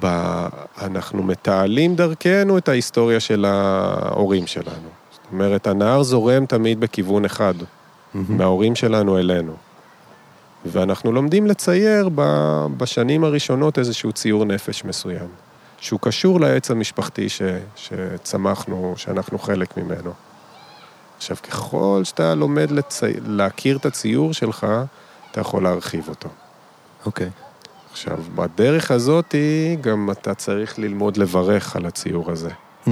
ואנחנו מתעלים דרכנו את ההיסטוריה של ההורים שלנו. זאת אומרת, הנהר זורם תמיד בכיוון אחד. מההורים שלנו אלינו. ואנחנו לומדים לצייר ב- בשנים הראשונות איזשהו ציור נפש מסוים, שהוא קשור לעץ המשפחתי ש, שצמחנו, שאנחנו חלק ממנו. עכשיו, ככל שאתה לומד לצי... להכיר את הציור שלך, אתה יכול להרחיב אותו. אוקיי. עכשיו, בדרך הזאת גם אתה צריך ללמוד לברך על הציור הזה. Mm.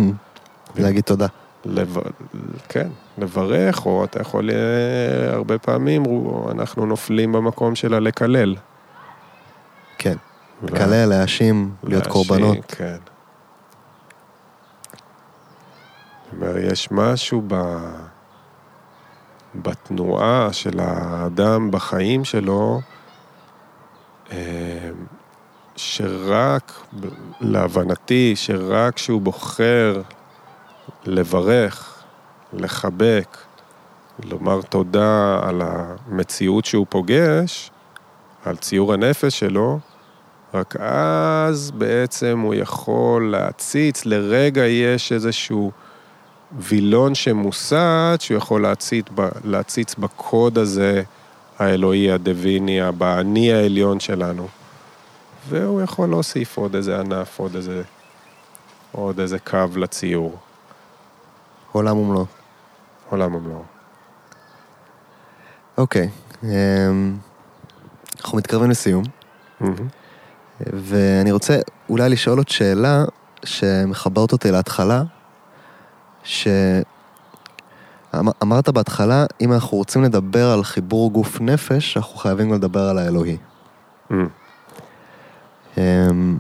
להגיד תודה. לב... כן, לברך, או אתה יכול, אה, הרבה פעמים אנחנו נופלים במקום של הלקלל. כן. לקלל, להאשים, להיות קורבנות. כן. זאת אומרת, יש משהו ב... בתנועה של האדם בחיים שלו, אה, שרק, להבנתי, שרק כשהוא בוחר לברך, לחבק, לומר תודה על המציאות שהוא פוגש, על ציור הנפש שלו, רק אז בעצם הוא יכול להציץ, לרגע יש איזשהו וילון שמוסט, שהוא יכול להציץ, ב, להציץ בקוד הזה האלוהי, הדוויני, באני העליון שלנו. והוא יכול להוסיף עוד איזה ענף, עוד איזה, עוד איזה קו לציור. עולם ומלואו. עולם ומלואו. אוקיי. אמ, אנחנו מתקרבים לסיום. ואני רוצה אולי לשאול עוד שאלה שמחברת אותי להתחלה, שאמרת בהתחלה, אם אנחנו רוצים לדבר על חיבור גוף נפש, אנחנו חייבים לדבר על האלוהי. מהמם. אמ,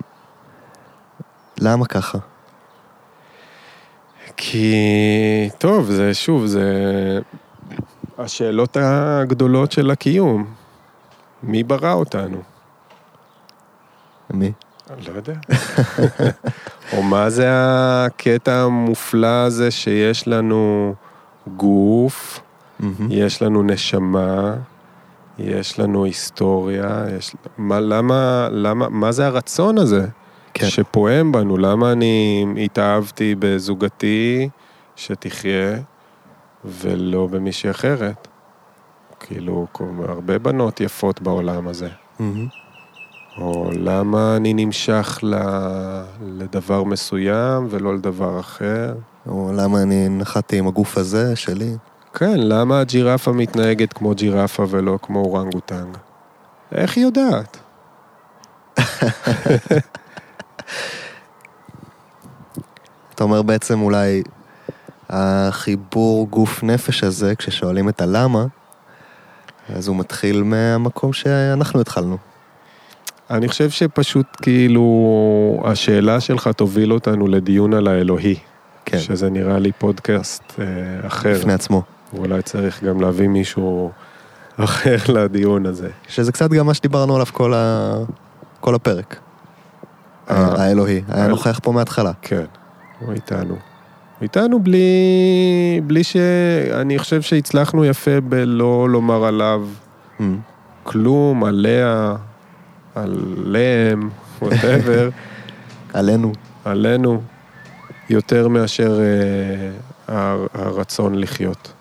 למה ככה? כי, טוב, זה שוב, זה השאלות הגדולות של הקיום. מי ברא אותנו? מי? לא יודע. או מה זה הקטע המופלא הזה שיש לנו גוף, מהמם. יש לנו נשמה, יש לנו היסטוריה, יש... מה, למה, למה, מה זה הרצון הזה כן. שפועם בנו? למה אני התאהבתי בזוגתי שתחיה ולא במישהי אחרת? כאילו, הרבה בנות יפות בעולם הזה. מהמם. או למה אני נמשך ל... לדבר מסוים ולא לדבר אחר? או למה אני נחתתי עם הגוף הזה שלי? כן, למה הג'ירפה מתנהגת כמו ג'ירפה ולא כמו אורנגוטנג? איך היא יודעת? אתה אומר בעצם אולי החיבור גוף נפש הזה, כששואלים את הלמה, אז הוא מתחיל מהמקום שאנחנו התחלנו. אני חושב שפשוט כאילו השאלה שלך תוביל אותנו לדיון על האלוהי. כן, שזה נראה לי פודקאסט אה, אחר. בפני עצמו. ואולי צריך גם להביא מישהו אחר לדיון הזה. שזה קצת גם מה שדיברנו עליו כל, ה... כל הפרק. אה. האלוהי, היה האל- נוכח פה מההתחלה. כן, הוא איתנו. איתנו בלי, בלי ש... אני חושב שהצלחנו יפה בלא לומר עליו אמ, כלום, עליה, עליהם, ווטאבר, עלינו. עלינו, יותר מאשר אה, הר- הרצון לחיות.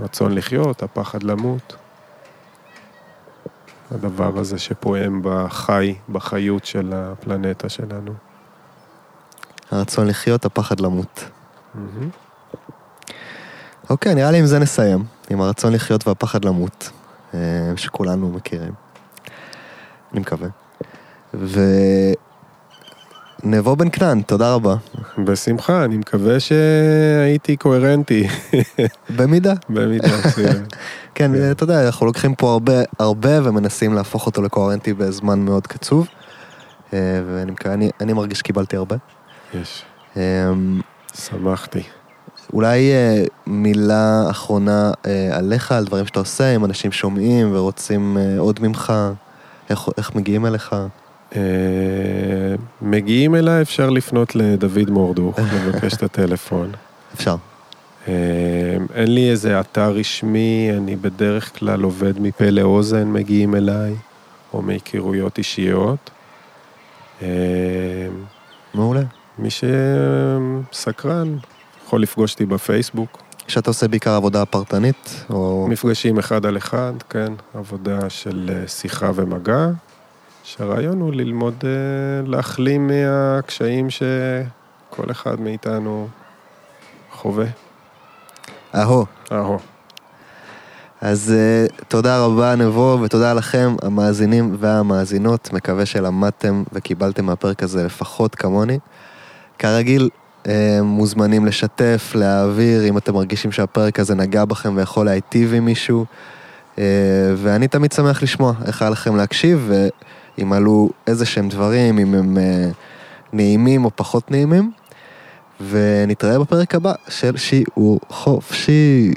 רצון לחיות, הפחד למות. הדבר הזה שפועם בחי, בחיות של הפלנטה שלנו. הרצון לחיות, הפחד למות. אוקיי, נראה לי עם זה נסיים. עם הרצון לחיות והפחד למות, אה, שכולנו מכירים. אני מקווה. ונבו בן כנען, תודה רבה. בשמחה, אני מקווה שהייתי קוהרנטי במידה. במידה. כן, כן. אתה יודע, אנחנו לוקחים פה הרבה, הרבה ומנסים להפוך אותו לקוהרנטי בזמן מאוד קצוב. אה, ואני אני, אני מרגיש שקיבלתי הרבה. יש, אה, שמחתי. אולי אה, מילה אחרונה אה, עליך, על דברים שאתה עושה, אם אנשים שומעים ורוצים עוד ממך, איך, איך מגיעים אליך? אה, מגיעים אליי, אפשר לפנות לדוד מורדוך, לבקש את הטלפון. אפשר. אה, אין לי איזה אתר רשמי, אני בדרך כלל עובד מפה לאוזן, מגיעים אליי, או מהיכרויות אישיות. אה, מעולה. מי שסקרן יכול לפגוש אותי בפייסבוק. שאתה עושה בעיקר עבודה פרטנית, או... מפגשים אחד על אחד, כן, עבודה של שיחה ומגע, שהרעיון הוא ללמוד אה, להחלים מהקשיים שכל אחד מאיתנו חווה. אהו. אהו. אז uh, תודה רבה נבו, ותודה לכם, המאזינים והמאזינות. מקווה שלמדתם וקיבלתם מהפרק הזה לפחות כמוני. כרגיל, uh, מוזמנים לשתף, להעביר, אם אתם מרגישים שהפרק הזה נגע בכם ויכול להיטיב עם מישהו. Uh, ואני תמיד שמח לשמוע איך היה לכם להקשיב, ואם עלו איזה שהם דברים, אם הם uh, נעימים או פחות נעימים. ונתראה בפרק הבא של שיעור חופשי.